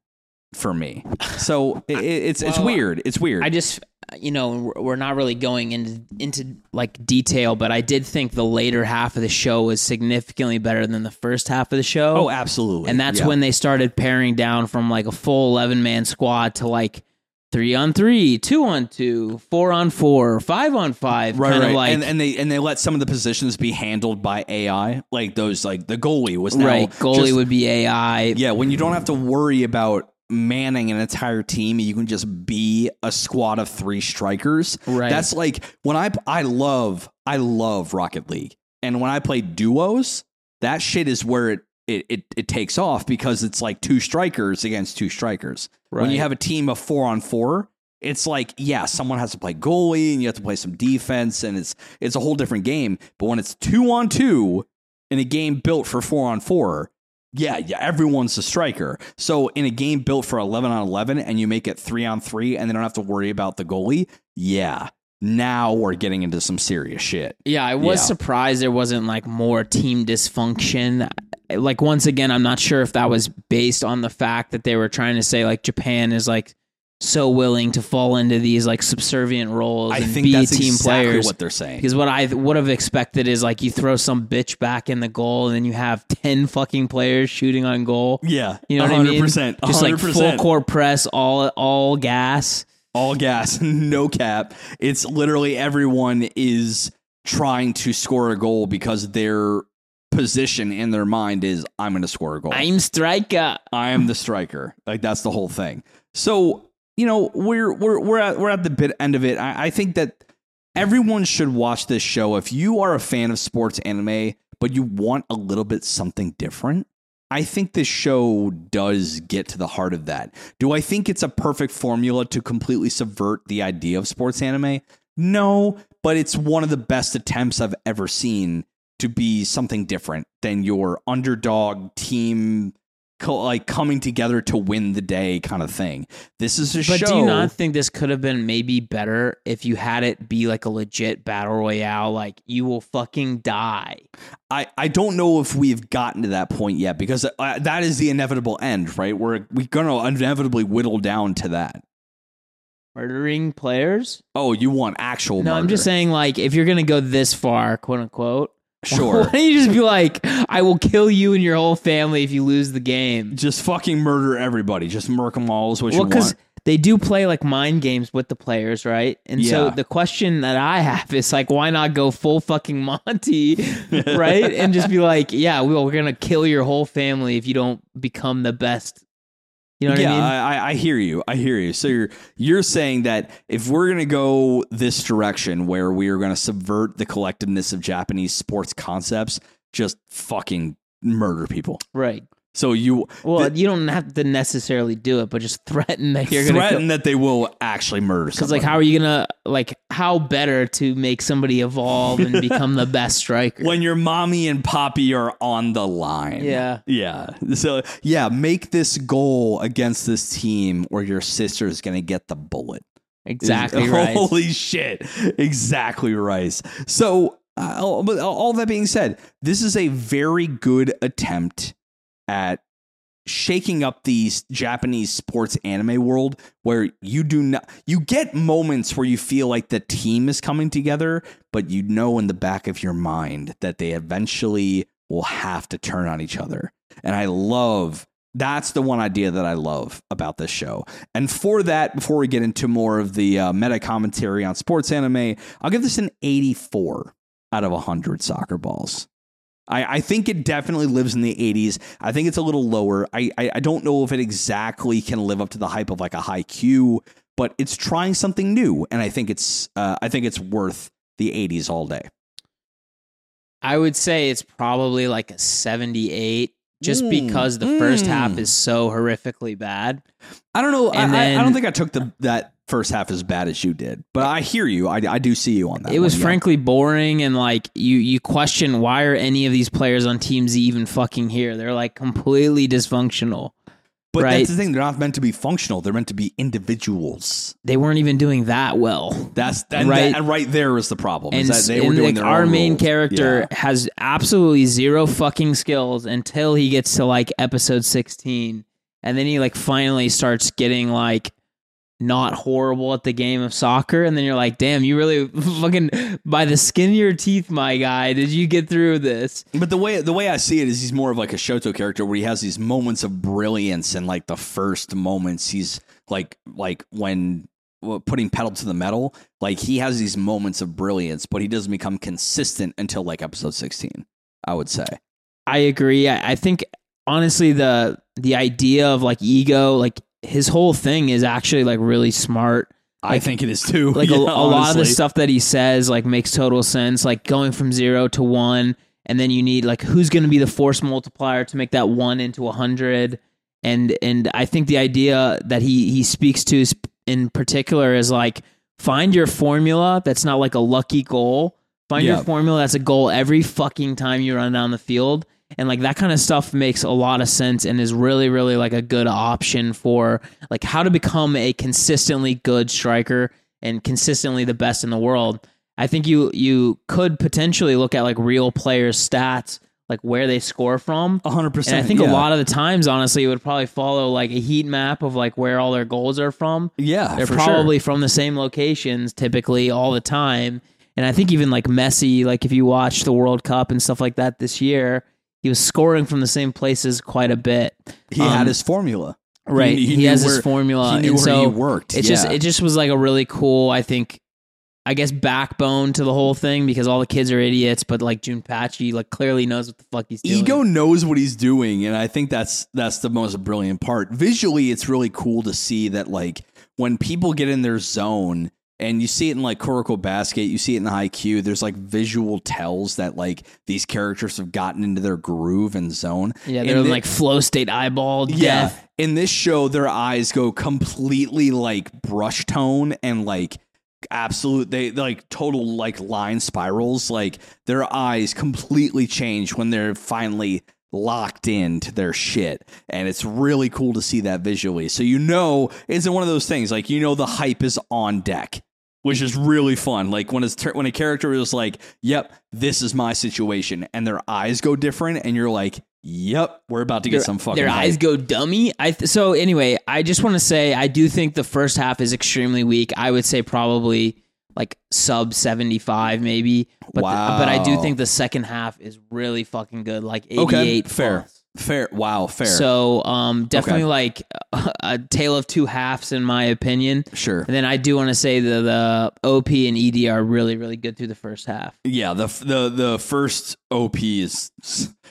for me. So <laughs> it, it's it's weird. It's weird. I just you know we're- not really going into into like detail, but I did think the later half of the show was significantly better than the first half of the show. oh, absolutely. and that's Yeah. when they started paring down from like a full 11 man squad to like three on three, two on two, four on four, five on five. right, kind right. of like and and they and they let some of the positions be handled by AI, like those like the goalie was now right. Goalie just- would be AI. yeah. When you don't have to worry about manning an entire team. You can just be a squad of three strikers. Right. That's like when I I love I love Rocket League, and when I play duos, that shit is where it it it, it takes off because it's like two strikers against two strikers. When you have a team of four on four, it's like yeah, someone has to play goalie and you have to play some defense, and it's it's a whole different game. But when it's two on two in a game built for four on four, yeah, yeah, everyone's a striker. So in a game built for eleven on eleven, and you make it three on three, and they don't have to worry about the goalie, yeah. Now we're getting into some serious shit. Yeah, I was Yeah. surprised there wasn't like more team dysfunction. Like once again, I'm not sure if that was based on the fact that they were trying to say like Japan is like so willing to fall into these like subservient roles I and think be that's team exactly players. what they're saying. because what I would have expected is like you throw some bitch back in the goal and then you have ten fucking players shooting on goal. Yeah, You know what I mean? 100%, Just like full 100%. court press, all all gas. All gas, <laughs> no cap. It's literally everyone is trying to score a goal because their position in their mind is I'm going to score a goal. I'm striker. I am the striker. Like that's the whole thing. So you know we're we're we're at we're at the bit end of it. I, I think that everyone should watch this show if you are a fan of sports anime, but you want a little bit something different. I think this show does get to the heart of that. Do I think it's a perfect formula to completely subvert the idea of sports anime? No, but it's one of the best attempts I've ever seen to be something different than your underdog team like coming together to win the day kind of thing. This is a But show. But do you not think this could have been maybe better if you had it be like a legit battle royale? Like you will fucking die. I, I don't know if we've gotten to that point yet because uh, that is the inevitable end, right? We're we're gonna inevitably whittle down to that. Murdering players? Oh, you want actual? No, I'm just saying, like, if you're gonna go this far, quote unquote, <laughs> Sure. why don't you just be like, I will kill you and your whole family if you lose the game? just fucking murder everybody. Just murk them all is what Well, you because want. they do play like mind games with the players, right? And so Yeah. the question that I have is like, why not go full fucking Monty, <laughs> right? and just be like, yeah, well, we're gonna kill your whole family if you don't become the best. You know what yeah, I mean? I, I, I hear you. I hear you. So you're you're saying that if we're gonna go this direction where we are gonna subvert the collectiveness of Japanese sports concepts, just fucking murder people. right. So you Well, you don't have to necessarily do it, but just <laughs> threaten that you're gonna threaten that they will actually murder Because like, how are you gonna like? How better to make somebody evolve and become the <laughs> best striker? when your mommy and poppy are on the line. Yeah. Yeah. So yeah, make this goal against this team or your sister is gonna get the bullet. exactly <laughs> right. Holy shit. Exactly right. So, uh, all- but all that being said, this is a very good attempt at shaking up the Japanese sports anime world where you do not you get moments where you feel like the team is coming together, but you know in the back of your mind that they eventually will have to turn on each other. And I love that's the one idea that I love about this show. And for that, before we get into more of the uh, meta commentary on sports anime, I'll give this an 84 out of 100 soccer balls. I, I think it definitely lives in the 80s. I think it's a little lower. I, I, I don't know if it exactly can live up to the hype of like a Haikyuu, but it's trying something new, and I think it's uh, I think it's worth the 80s all day. I would say it's probably like a 78 just Mm, because the first mm. half is so horrifically bad. I don't know. I, And I, don't think I took the that first half as bad as you did, but I hear you. I, I do see you on that. it was one, yeah. frankly boring and like you you question why are any of these players on teams even fucking here? They're like completely dysfunctional. But right. that's the thing. They're not meant to be functional. They're meant to be individuals. They weren't even doing that well. That's and Right. That, and right there is the problem. and, is that they were doing like, their our main rules. character Yeah. has absolutely zero fucking skills until he gets to like episode 16 and then he like finally starts getting like not horrible at the game of soccer. And then you're like damn you really <laughs> fucking by the skin of your teeth my guy did you get through this? But the way the way I see it is he's more of like a Shoto character where he has these moments of brilliance and like the first moments he's like like when putting pedal to the metal like he has these moments of brilliance but he doesn't become consistent until like episode 16 I would say. I agree. I, I think honestly the the idea of like ego like his whole thing is actually like really smart. I think it is too. <laughs> Like a, Yeah, a lot of the stuff that he says like makes total sense. Like going from zero to one, and then you need like who's going to be the force multiplier to make that one into a hundred. And and I think the idea that he he speaks to in particular is like find your formula that's not like a lucky goal. Find Yeah. your formula that's a goal every fucking time you run down the field. And like that kind of stuff makes a lot of sense and is really, really like a good option for like how to become a consistently good striker and consistently the best in the world. I think you you could potentially look at like real players' stats, like where they score from. A hundred And percent. I think yeah. a lot of the times, honestly, it would probably follow like a heat map of like where all their goals are from. Yeah, They're for probably from the same locations typically all the time. And I think even like Messi, like if you watch the World Cup and stuff like that this year, he was scoring from the same places quite a bit. he had um, his formula. Right. He- He, he has where- his formula. he knew and where so he worked. It just it just was like a really cool, I think I guess backbone to the whole thing because all the kids are idiots, but like June Patchy like clearly knows what the fuck he's doing. Ego knows what he's doing, and I think that's that's the most brilliant part. Visually, it's really cool to see that like when people get in their zone, and you see it in like Kuroko Basket, you see it in the Haikyuu. There's like visual tells that like these characters have gotten into their groove and zone. Yeah, they're the- like flow state eyeball yeah. death. In this show, their eyes go completely like brush tone and like absolute they like total like line spirals like their eyes completely change when they're finally locked into their shit and it's really cool to see that visually so you know it's one of those things like you know the hype is on deck which is really fun like when it's ter- when a character is like yep this is my situation and their eyes go different and you're like yep we're about to get their, some fucking their hype. eyes go dummy. I th- so anyway, I just want to say I do think the first half is extremely weak. I would say probably like sub 75 maybe. But the- but I do think the second half is really fucking good like 88 Okay, fair. plus. Fair. Wow. Fair. So um definitely Okay. like a, a tale of two halves in my opinion. sure. And then I do want to say the the OP and ED are really really good through the first half. Yeah. The the the first OP is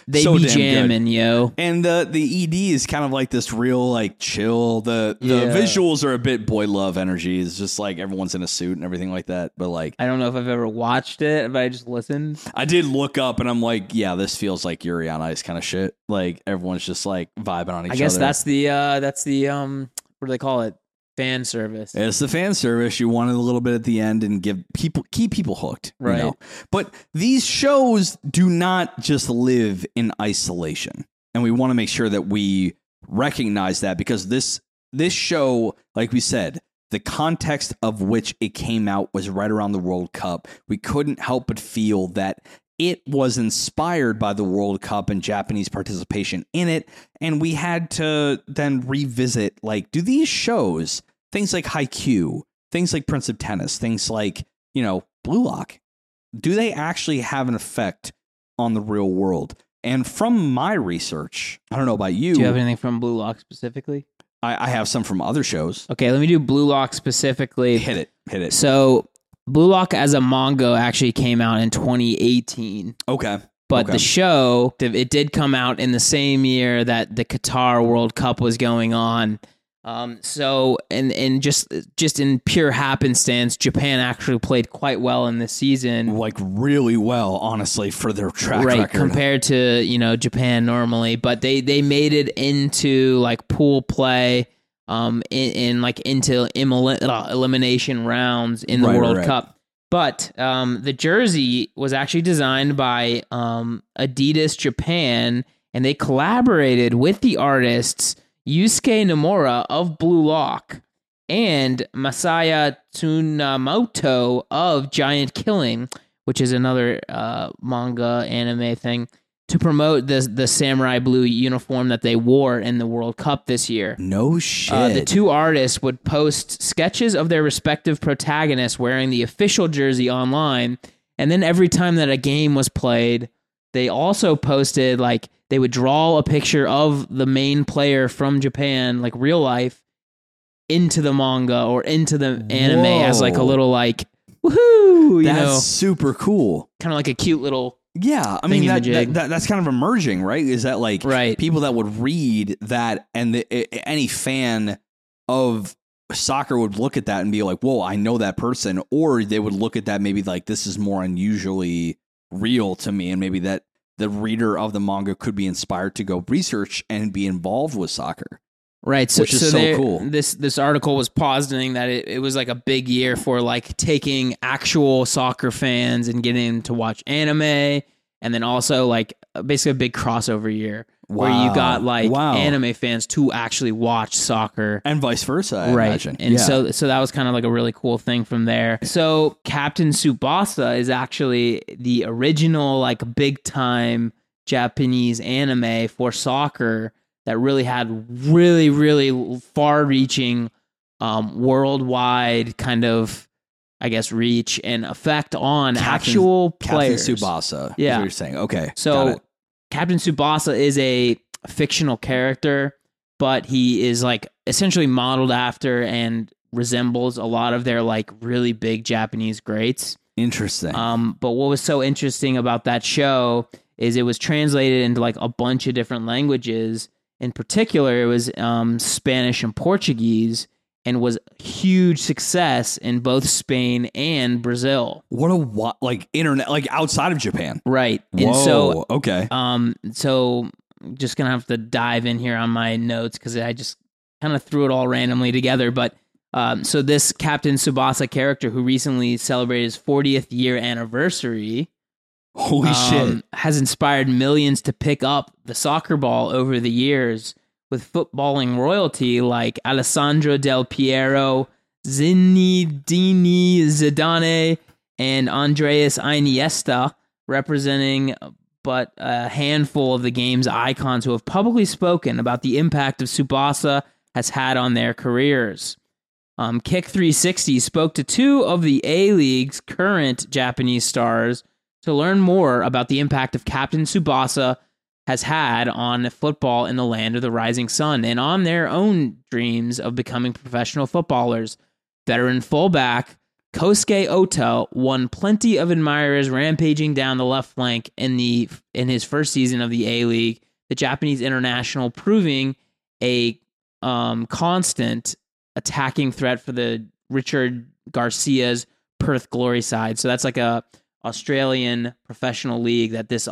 They so be damn good. jamming, yo. And the the ED is kind of like this real like chill. The the Yeah. visuals are a bit boy love energy. It's just like everyone's in a suit and everything like that. But like I don't know if I've ever watched it, but I just listened. I did look up and I'm like, yeah, this feels like Yuri on Ice kind of shit. Like everyone's just like vibing on each other. I guess other. that's the uh that's the um what do they call it? Fan service. It's the fan service. You wanted a little bit at the end and give people keep people hooked, you Right. know? But these shows do not just live in isolation, and we want to make sure that we recognize that because this this show, like we said, the context of which it came out was right around the World Cup. We couldn't help but feel that it was inspired by the World Cup and Japanese participation in it. And we had to then revisit like, do these shows, things like Haikyuu, things like Prince of Tennis, things like, you know, Blue Lock, do they actually have an effect on the real world? And from my research, I don't know about you, Do you have anything from Blue Lock specifically? I, I have some from other shows. Okay, let me do Blue Lock specifically. Hit it, hit it. So Blue Lock as a manga actually came out in 2018. Okay. But Okay. the show, it did come out in the same year that the Qatar World Cup was going on. Um, so, and and just just in pure happenstance, Japan actually played quite well in this season. Like really well, honestly, for their track right record. compared to you know Japan normally, but they they made it into like pool play, um, in, in like into uh, elimination rounds in the Right, World right. Cup. But um, the jersey was actually designed by um, Adidas Japan, and they collaborated with the artists Yusuke Nomura of Blue Lock and Masaya Tsunamoto of Giant Killing, which is another uh, manga anime thing, to promote the the samurai blue uniform that they wore in the World Cup this year. no shit. Uh, the two artists would post sketches of their respective protagonists wearing the official jersey online, and then every time that a game was played, they also posted like they would draw a picture of the main player from Japan, like real life, into the manga or into the anime as like a little like woohoo, you That's know, super cool. kind of like a cute little Yeah, I mean that, that, that, that's kind of emerging, right? Is that like Right. people that would read that and the, any fan of soccer would look at that and be like, "Whoa, I know that person," or they would look at that maybe like this is more unusually real to me, and maybe that the reader of the manga could be inspired to go research and be involved with soccer. Right. So, Which is so, so there- cool. This this article was positing that it, it was like a big year for like taking actual soccer fans and getting them to watch anime, and then also like basically a big crossover year where you got like Wow. anime fans to actually watch soccer. And vice versa, I right. imagine. And Yeah. so so that was kind of like a really cool thing from there. So Captain Tsubasa is actually the original like big time Japanese anime for soccer that really had really really far reaching um worldwide kind of I guess reach and effect on Captain- actual Captain players. Tsubasa. is Yeah. you're saying. Okay. So. Captain Tsubasa is a fictional character, but he is like essentially modeled after and resembles a lot of their like really big Japanese greats. interesting. Um, but what was so interesting about that show is it was translated into like a bunch of different languages. In particular, it was um, Spanish and Portuguese, and was a huge success in both Spain and Brazil. what a like internet like outside of Japan. Right, Whoa. and so okay. Um, so just gonna have to dive in here on my notes because I just kind of threw it all randomly together. But um, so this Captain Tsubasa character who recently celebrated his 40th year anniversary Holy shit. um, has inspired millions to pick up the soccer ball over the years with footballing royalty like Alessandro Del Piero, Zinedine Zidane, and Andreas Iniesta, representing but a handful of the game's icons who have publicly spoken about the impact of Tsubasa has had on their careers. Um, Kick 360 spoke to two of the A League's current Japanese stars to learn more about the impact of Captain Tsubasa has had on football in the land of the rising sun and on their own dreams of becoming professional footballers. Veteran fullback Kosuke Ota won plenty of admirers rampaging down the left flank in the in his first season of the A League, the Japanese international proving a um, constant attacking threat for the Richard Garcia's Perth Glory side. So that's like a Australian professional league that this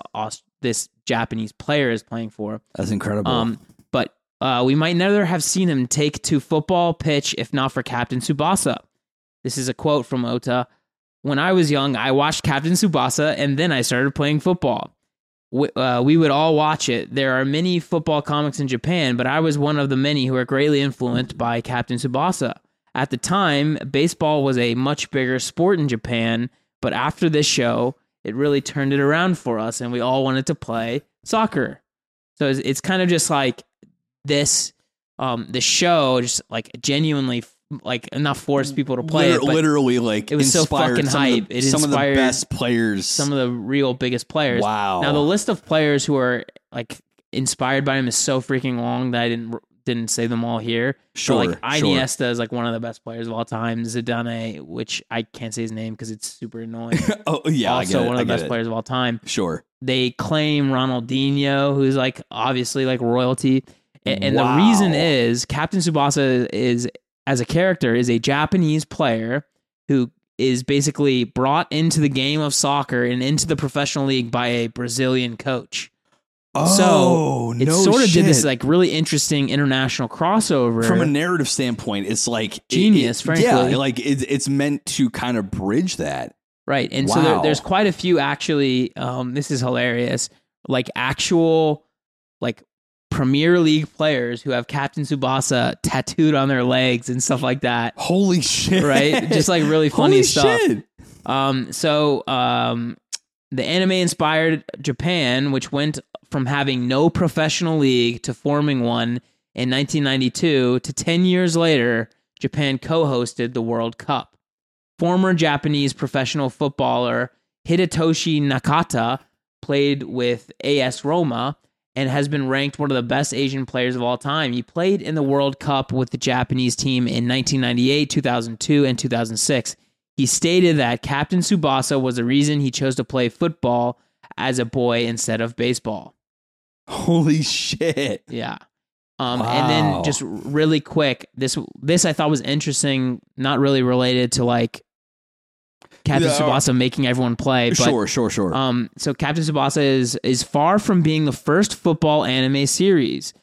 this Japanese player is playing for. That's incredible. Um, but uh, we might never have seen him take to football pitch if not for Captain Tsubasa. This is a quote from Ota. When I was young, I watched Captain Tsubasa and then I started playing football. We, uh, we would all watch it. There are many football comics in Japan, but I was one of the many who were greatly influenced by Captain Tsubasa. At the time, baseball was a much bigger sport in Japan, but after this show, it really turned it around for us and we all wanted to play soccer. So it's, it's kind of just like this um the show just like genuinely like enough forced people to play Liter- it, literally like it was so fucking some of the- hype. It some of the inspired best players. some of the real biggest players. wow. Now the list of players who are like inspired by him is so freaking long that I didn't didn't say them all here. sure, But like sure. Iniesta is like one of the best players of all time. Zidane, which I can't say his name because it's super annoying. <laughs> oh yeah, I also one of the best it. players of all time. Sure. They claim Ronaldinho, who's like obviously like royalty. A- And, Wow. the reason is Captain Tsubasa is as a character is a Japanese player who is basically brought into the game of soccer and into the professional league by a Brazilian coach. Oh, It no sort of did this like really interesting international crossover. from a narrative standpoint, it's like Genius, it- frankly. Yeah, like it's it's meant to kind of bridge that. Right. And so there, there's quite a few actually, um, this is hilarious, like actual like Premier League players who have Captain Tsubasa tattooed on their legs and stuff like that. Holy shit! Right? Just like really <laughs> funny Holy stuff. shit. Um, so um, the anime inspired Japan, which went from having no professional league to forming one in 1992 to 10 years later, Japan co hosted the World Cup. Former Japanese professional footballer Hidetoshi Nakata played with AS Roma and has been ranked one of the best Asian players of all time. He played in the World Cup with the Japanese team in 1998, 2002, and 2006. He stated that Captain Tsubasa was the reason he chose to play football as a boy instead of baseball. Holy shit! Yeah. Um, and then just really quick, this this I thought was interesting, not really related to like Captain Yeah, Tsubasa making everyone play, but sure, sure, sure. um, so Captain Tsubasa is is far from being the first football anime series.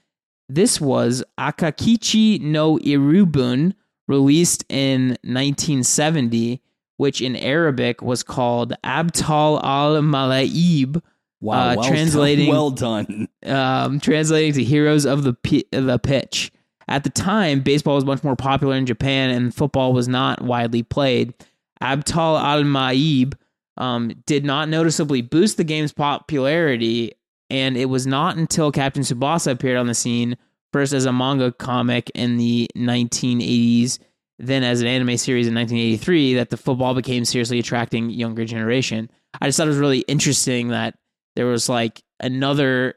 This was Akakichi no Irubun, released in 1970, which in Arabic was called Abtal al Malaib, wow, uh, well translating- Done, well done. um, translating to Heroes of the P- the Pitch. At the time, baseball was much more popular in Japan, and football was not widely played. Abtal Al Maib um, did not noticeably boost the game's popularity, and it was not until Captain Tsubasa appeared on the scene, first as a manga comic in the 1980s, then as an anime series in 1983, that the football became seriously attracting younger generation. I just thought it was really interesting that there was like another,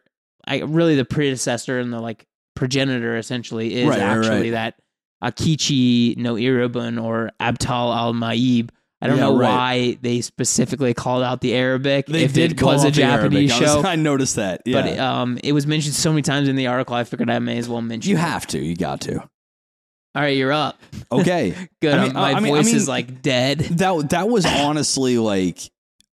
I really the predecessor and the like progenitor essentially is Right, actually right. that Akichi no Irobun or Abtal al Maib. I don't Yeah, know right. why they specifically called out the Arabic. They if did it call was a Japanese Arabic. I show, was- <laughs> I, noticed that. Yeah. but um, it was mentioned so many times in the article. I figured I may as well mention. you it. have to. You got to. All right, you're up. Okay. <laughs> Good. I mean, my I mean- I voice mean- is like dead. that that was <laughs> honestly like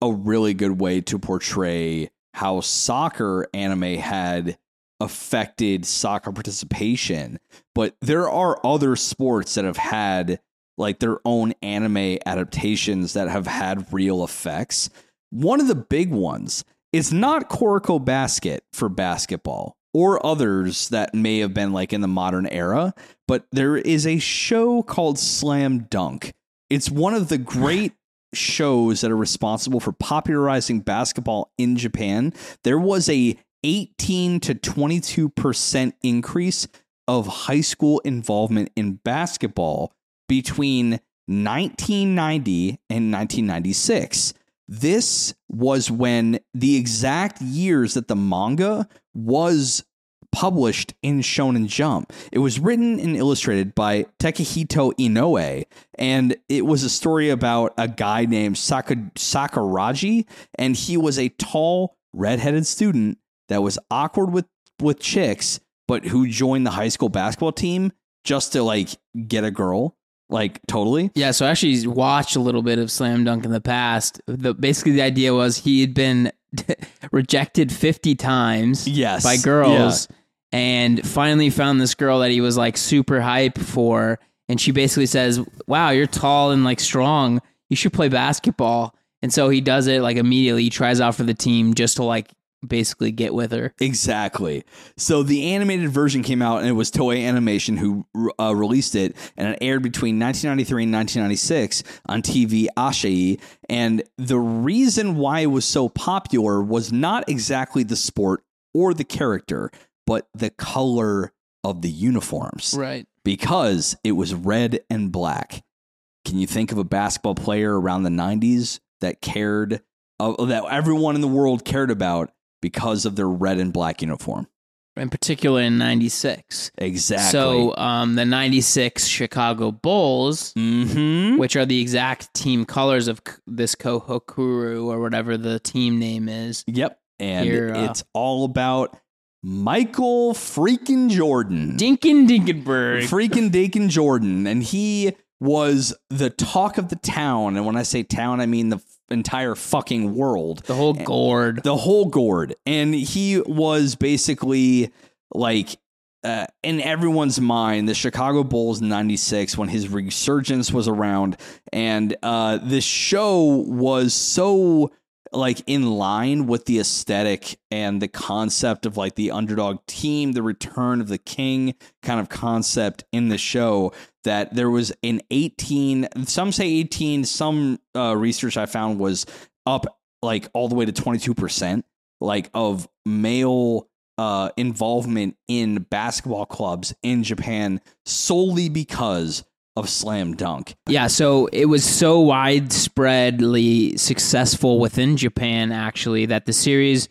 a really good way to portray how soccer anime had affected soccer participation but there are other sports that have had like their own anime adaptations that have had real effects one of the big ones is not Kuroko Basket for basketball or others that may have been like in the modern era, but there is a show called Slam Dunk. It's one of the <laughs> great shows that are responsible for popularizing basketball in Japan. There was a 18 to 22% increase of high school involvement in basketball between 1990 and 1996. This was when the exact years that the manga was published in Shonen Jump. It was written and illustrated by Takehiko Inoue, and it was a story about a guy named Saka- Sakuragi, and he was a tall, redheaded student that was awkward with with chicks, but who joined the high school basketball team just to like get a girl, like totally. Yeah, so I actually watched a little bit of Slam Dunk in the past. The basically the idea was he had been <laughs> rejected 50 times Yes, by girls and finally found this girl that he was like super hype for and she basically says, "Wow, you're tall and like strong. You should play basketball." And so he does it like immediately. He tries out for the team just to like basically get with her. Exactly. So the animated version came out, and it was Toei Animation who uh, released it, and it aired between 1993 and 1996 on TV Asahi. And the reason why it was so popular was not exactly the sport or the character, but the color of the uniforms, Right. because it was red and black. Can you think of a basketball player around the 90s that cared, uh, that everyone in the world cared about because of their red and black uniform? In particular in 96. Exactly. So, um the 96 Chicago Bulls hmm which are the exact team colors of this Kohokuru or whatever the team name is. Yep. And Here, uh, it's all about Michael freaking Jordan. Dinkin Dinkenberg. freaking Dakin Jordan. And he was the talk of the town. And when I say town, I mean the entire fucking world. The whole gourd. the whole gourd and he was basically like uh, in everyone's mind the chicago bulls 96 when his resurgence was around and uh, this show was so like in line with the aesthetic and the concept of like the underdog team the return of the king kind of concept in the show that there was an 18 some say 18 some uh, research i found was up like all the way to 22% like of male uh involvement in basketball clubs in Japan solely because of slam dunk. Yeah, so it was so widespreadly successful within Japan, actually, that the series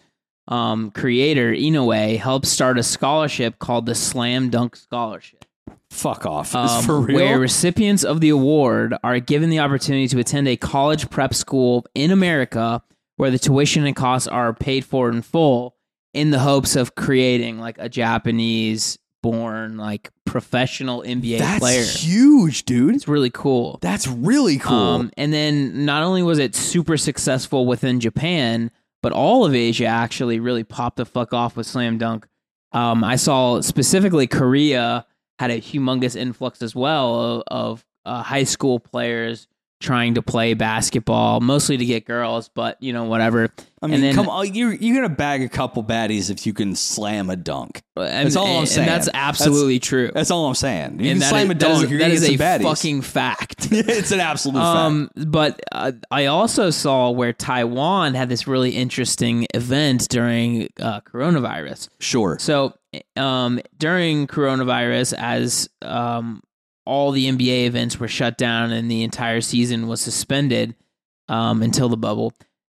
um, creator Inoue helped start a scholarship called the Slam Dunk Scholarship, Fuck off. <laughs> um, for real? where recipients of the award are given the opportunity to attend a college prep school in America, where the tuition and costs are paid for in full, in the hopes of creating like a Japanese born like professional NBA That's player. huge, dude. It's really cool. That's really cool. Um, and then not only was it super successful within Japan, but all of Asia actually really popped the fuck off with Slam Dunk. Um, I saw specifically Korea had a humongous influx as well of, of uh, high school players trying to play basketball, mostly to get girls, but you know whatever. I mean, and then- come on, you're you're gonna bag a couple baddies if you can slam a dunk. And, That's all I'm saying. and that's absolutely true. That's all I'm saying. You and can slam is, a dunk, you're gonna is get a some baddies. fucking fact. <laughs> it's an absolute fact. Um, but uh, I also saw where Taiwan had this really interesting event during uh, coronavirus. Sure. So, um, during coronavirus, as um, all the NBA events were shut down and the entire season was suspended um, until the bubble,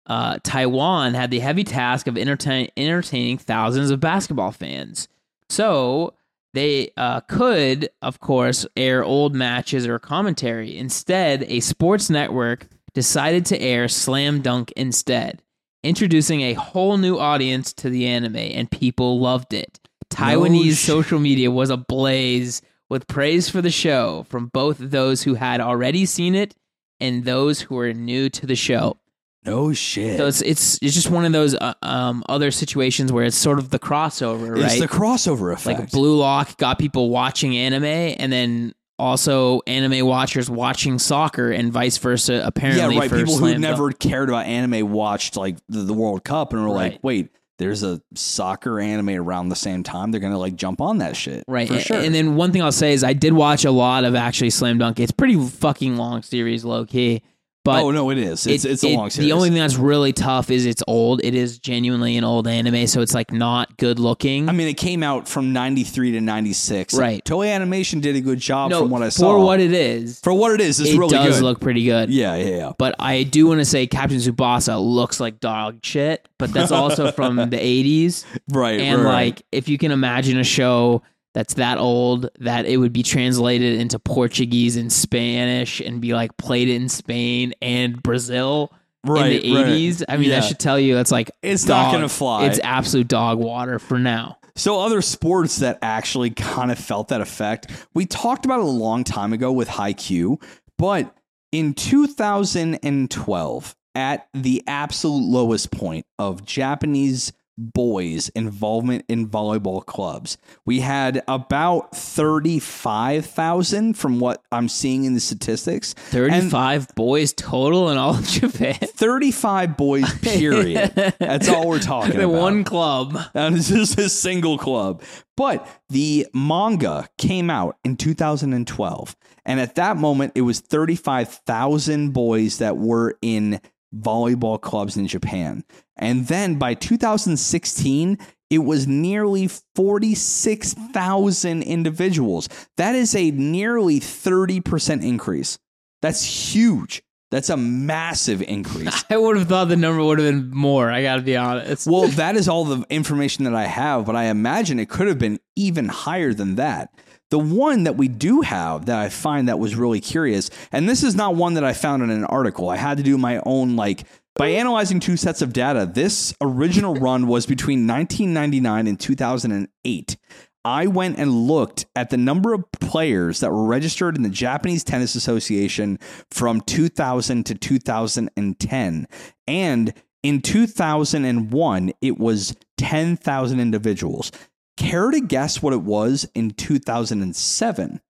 uh, Taiwan had the heavy task of entertain- entertaining thousands of basketball fans. So they uh, could, of course, air old matches or commentary. Instead, a sports network decided to air Slam Dunk instead, introducing a whole new audience to the anime, and people loved it. Taiwanese social media was ablaze with praise for the show from both those who had already seen it and those who were new to the show. No shit. So it's it's it's just one of those uh, um, other situations where it's sort of the crossover, right? It's the crossover effect. like Blue Lock got people watching anime, and then also anime watchers watching soccer, and vice versa. Apparently, yeah, right. People who never cared about anime watched like the, the World Cup and were like, wait, there's a soccer anime around the same time. They're gonna like jump on that shit. Right, For sure. And then one thing I'll say is I did watch a lot of actually Slam Dunk. It's pretty fucking long series, low key. But oh no, it is. It's it- it's a it- long series. The only thing that's really tough is it's old. It is genuinely an old anime, so it's like not good looking. I mean, it came out from '93 to '96. Right. Toei Animation did a good job no, from what I saw. for what it is, for what it is, it's it really does good. look pretty good. yeah, yeah, yeah. But I do want to say Captain Tsubasa looks like dog shit, but that's also <laughs> from the 80s. Right, And right, like, if you can imagine a show that's that old, that it would be translated into Portuguese and Spanish and be like played in Spain and Brazil Right, in the right. 80s. I mean, Yeah. that should tell you that's like, It's not dog- gonna fly. It's absolute dog water for now. So other sports that actually kind of felt that effect, we talked about it a long time ago with Haikyuu, but in 2012, at the absolute lowest point of Japanese boys' involvement in volleyball clubs, we had about 35,000 from what I'm seeing in the statistics. And 35 boys total in all of <laughs> Japan. 35 boys, period. That's all we're talking <laughs> The about. one club. And it's just a single club. But the manga came out in 2012. And at that moment, it was 35,000 boys that were in volleyball clubs in Japan. And then by 2016, it was nearly 46,000 individuals. That is a nearly 30% increase. That's huge. That's a massive increase. <laughs> I would have thought the number would have been more. I got to be honest. Well, that is all the information that I have, but I imagine it could have been even higher than that. The one that we do have that I find that was really curious, and this is not one that I found in an article. I had to do my own like by analyzing two sets of data. This original <laughs> run was between 1999 and 2008. I went and looked at the number of players that were registered in the Japanese Tennis Association from 2000 to 2010. And in 2001, it was 10,000 individuals. Care to guess what it was in 2007?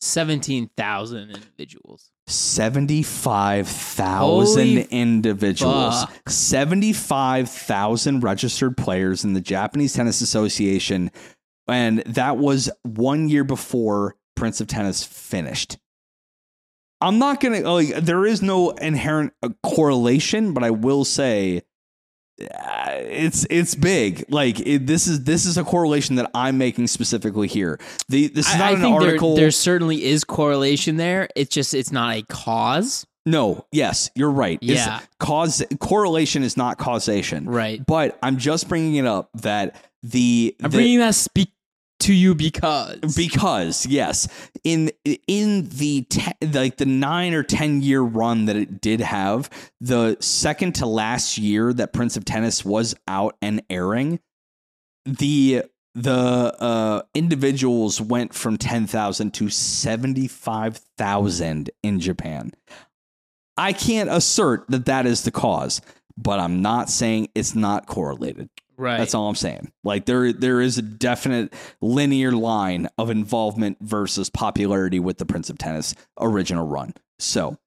17,000 individuals. 75,000 Holy individuals. fuck. 75,000 registered players in the Japanese Tennis Association. And that was one year before Prince of Tennis finished. I'm not going to, like, there is no inherent uh, correlation, but I will say it's it's big. Like it, this is this is a correlation that I'm making specifically here. The this is I, not I an think there, article. there certainly is correlation there. It's just it's not a cause. No, yes, you're right. It's- Yeah. cause correlation is not causation. Right. But I'm just bringing it up that the, I'm the- bringing that speak to you because because yes, in in the te- like the 9 or 10 year run that it did have, the second to last year that Prince of Tennis was out and airing, the the uh, individuals went from 10,000 to 75,000 in Japan. I can't assert that that is the cause, but I'm not saying it's not correlated. Right. That's all I'm saying. Like there there is a definite linear line of involvement versus popularity with the Prince of Tennis original run. So,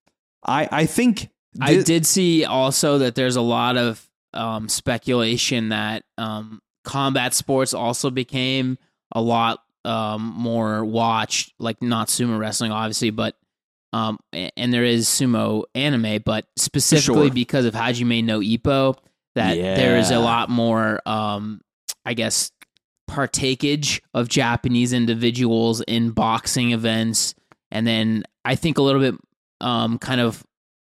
I I think I did see also that there's a lot of um, speculation that um, combat sports also became a lot um, more watched, like not sumo wrestling, obviously, but um, and there is sumo anime, but specifically Sure. because of Hajime no Ippo, that there is a lot more, um, I guess, partakage of Japanese individuals in boxing events, and then I think a little bit, um, kind of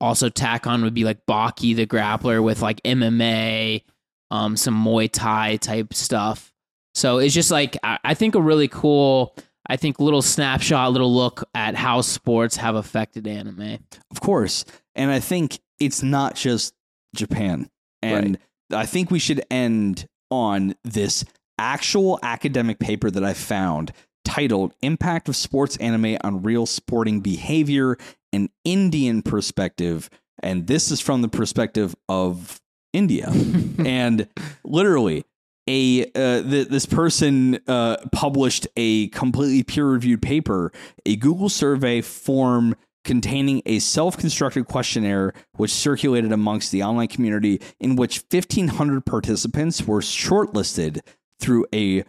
also tack on would be like Baki the grappler with like MMA, um, some Muay Thai type stuff. So it's just like I, I think a really cool, I think little snapshot, little look at how sports have affected anime. Of course. And I think it's not just Japan. And I think we should end on this actual academic paper that I found titled Impact of Sports Anime on Real Sporting Behavior an Indian Perspective. And this is from the perspective of India. <laughs> and literally, a uh, th- this person uh, published a completely peer reviewed paper, a Google survey form containing a self constructed questionnaire which circulated amongst the online community, in which 1,500 participants were shortlisted through a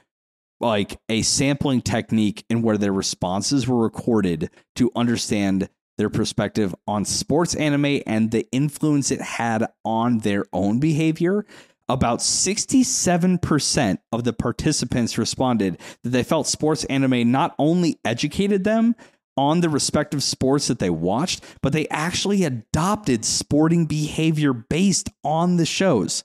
like a sampling technique in where their responses were recorded to understand their perspective on sports anime and the influence it had on their own behavior. About 67% of the participants responded that they felt sports anime not only educated them on the respective sports that they watched, but they actually adopted sporting behavior based on the shows.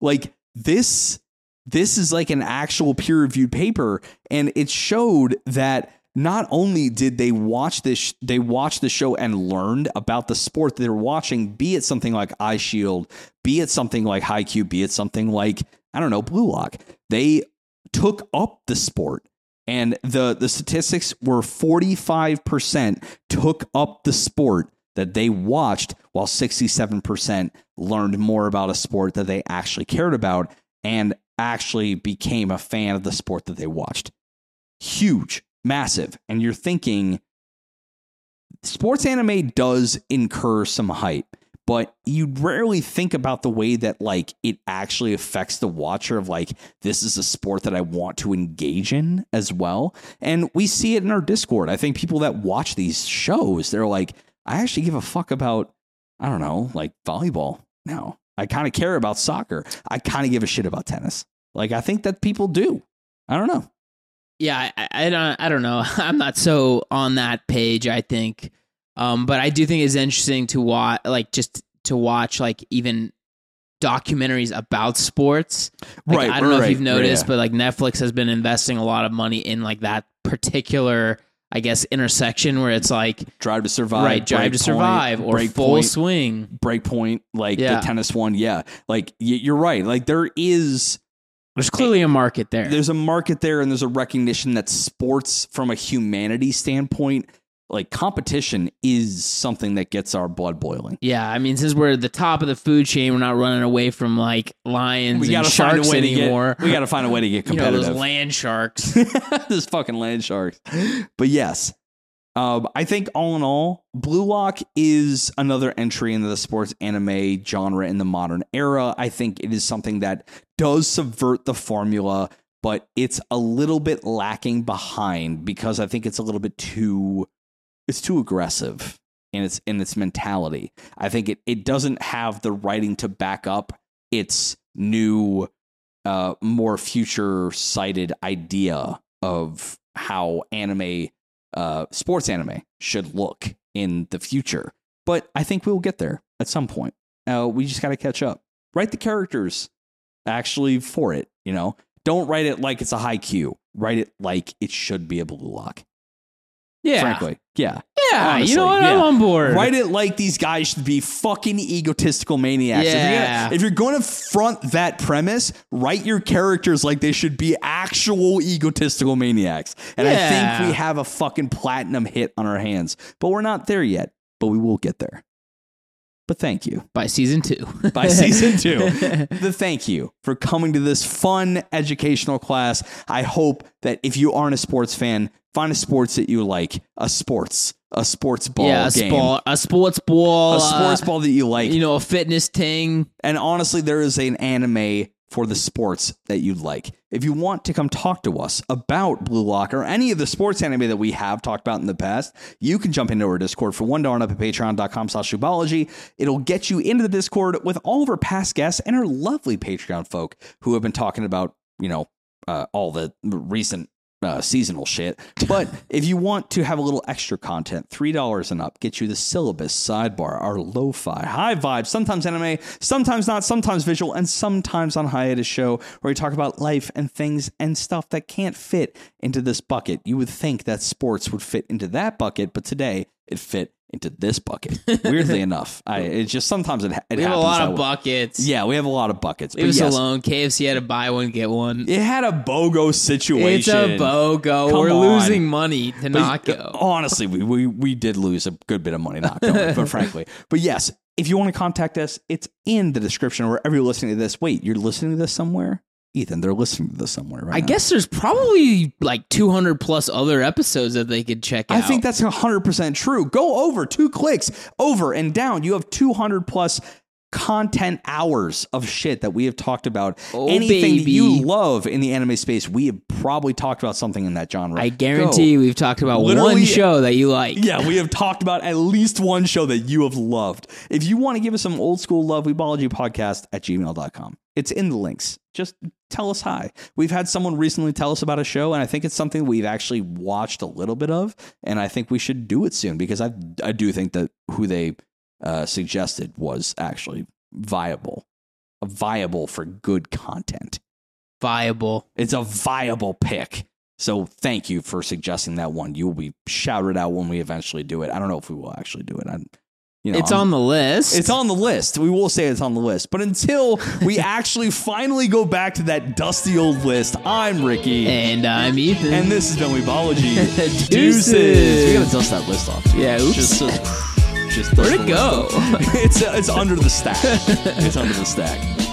Like this this is like an actual peer reviewed paper and it showed that not only did they watch this they watched the show and learned about the sport that they were watching be it something like Eyeshield be it something like Haikyuu, be it something like i don't know blue lock they took up the sport and the the statistics were 45% took up the sport that they watched while 67% learned more about a sport that they actually cared about and actually became a fan of the sport that they watched. Huge, massive. And you're thinking sports anime does incur some hype, but you rarely think about the way that like it actually affects the watcher of like this is a sport that I want to engage in as well. And we see it in our Discord. I think people that watch these shows, they're like, I actually give a fuck about I don't know, like volleyball now. I kind of care about soccer. I kind of give a shit about tennis. Like I think that people do. I don't know. Yeah, I, I don't. I don't know. <laughs> I'm not so on that page. I think, um, but I do think it's interesting to watch, like just to watch, like even documentaries about sports. Like, Right, I don't know right, if you've right, noticed, yeah. but like Netflix has been investing a lot of money in like that particular, I guess, intersection where it's like Drive to survive, right, drive to Breakpoint, survive or Breakpoint, full swing. Breakpoint, like Yeah. the tennis one. Yeah, like you're right. Like there is There's clearly a market there. there's a market there, and there's a recognition that sports, from a humanity standpoint, like competition, is something that gets our blood boiling. Yeah, I mean, since we're at the top of the food chain, we're not running away from like lions We and gotta find sharks a way anymore. to get. We gotta find a way to get <laughs> you know, competitive. those land sharks. <laughs> this fucking land sharks. But yes, um, I think all in all, Blue Lock is another entry into the sports anime genre in the modern era. I think it is something that does subvert the formula, but it's a little bit lacking behind because I think it's a little bit too it's too aggressive in its in its mentality. I think it it doesn't have the writing to back up its new uh, more future sighted idea of how anime, uh, sports anime should look in the future. But I think we'll get there at some point. Uh, we just got to catch up. Write the characters actually for it. You know, don't write it like it's a Haikyuu. Write it like it should be a blue lock. Yeah, Frankly, yeah. yeah. Yeah, Honestly, you know what? I'm yeah. on board. Write it like these guys should be fucking egotistical maniacs. If you're Yeah. gonna- If you're going to front that premise, write your characters like they should be actual egotistical maniacs. And I think we have a fucking platinum hit on our hands, but we're not there yet. But we will get there. But thank you By season two. by season two. <laughs> the thank you for coming to this fun educational class. I hope that if you aren't a sports fan, find a sports that you like, a sports, a sports ball yeah, a, game, sport, a sports ball. a sports uh, ball that you like. You know, a fitness thing. and honestly, there is an anime for the sports that you'd like. If you want to come talk to us about Blue Lock or any of the sports anime that we have talked about in the past, you can jump into our Discord for one dollar up at patreon.com slash Shootology. It'll get you into the Discord with all of our past guests and our lovely Patreon folk who have been talking about, you know, uh, all the recent uh, seasonal shit. But <laughs> if you want to have a little extra content, $3 and up get you the syllabus, sidebar, our lo fi, high vibe, sometimes anime, sometimes not, sometimes visual, and sometimes on hiatus show where we talk about life and things and stuff that can't fit into this bucket. You would think that sports would fit into that bucket, but today it fit into this bucket. <laughs> Weirdly enough, I it's just sometimes it, it We have a lot of buckets. Yeah, we have a lot of buckets. Leave us yes, alone. KFC had to buy one, get one. It had a BOGO situation. It's a BOGO. Come We're on. losing money to But not go. Uh, honestly, we, we we did lose a good bit of money not going, but <laughs> frankly. But yes, if you want to contact us, it's in the description or wherever you're listening to this. Wait, you're listening to this somewhere? Ethan, they're listening to this somewhere right I now. guess there's probably like 200 plus other episodes that they could check out. I think that's 100% true. Go over two clicks over and down. You have 200 plus content hours of shit that we have talked about. Oh, Anything baby. you love in the anime space, we have probably talked about something in that genre. I Go. guarantee we've talked about Literally- one show that you like. Yeah, we have talked about at least one show that you have loved. If you want to give us some old school love, weebology podcast at gmail.com. It's in the links. Just tell us hi. We've had someone recently tell us about a show, and I think it's something we've actually watched a little bit of, and I think we should do it soon because I I do think that who they uh, suggested was actually viable, viable for good content. Viable. It's a viable pick. So thank you for suggesting that one. You will be shouted out when we eventually do it. I don't know if we will actually do it. I'm, you know, it's I'm- on the list. It's on the list. We will say it's on the list. But until we <laughs> actually finally go back to that dusty old list, I'm Ricky. And I'm Ethan. And this has been Weebology. Deuces. Deuces. We gotta dust that list off. too. Yeah, oops. Just, <laughs> just, just Where'd it go? <laughs> it's, uh, it's under the stack. <laughs> It's under the stack.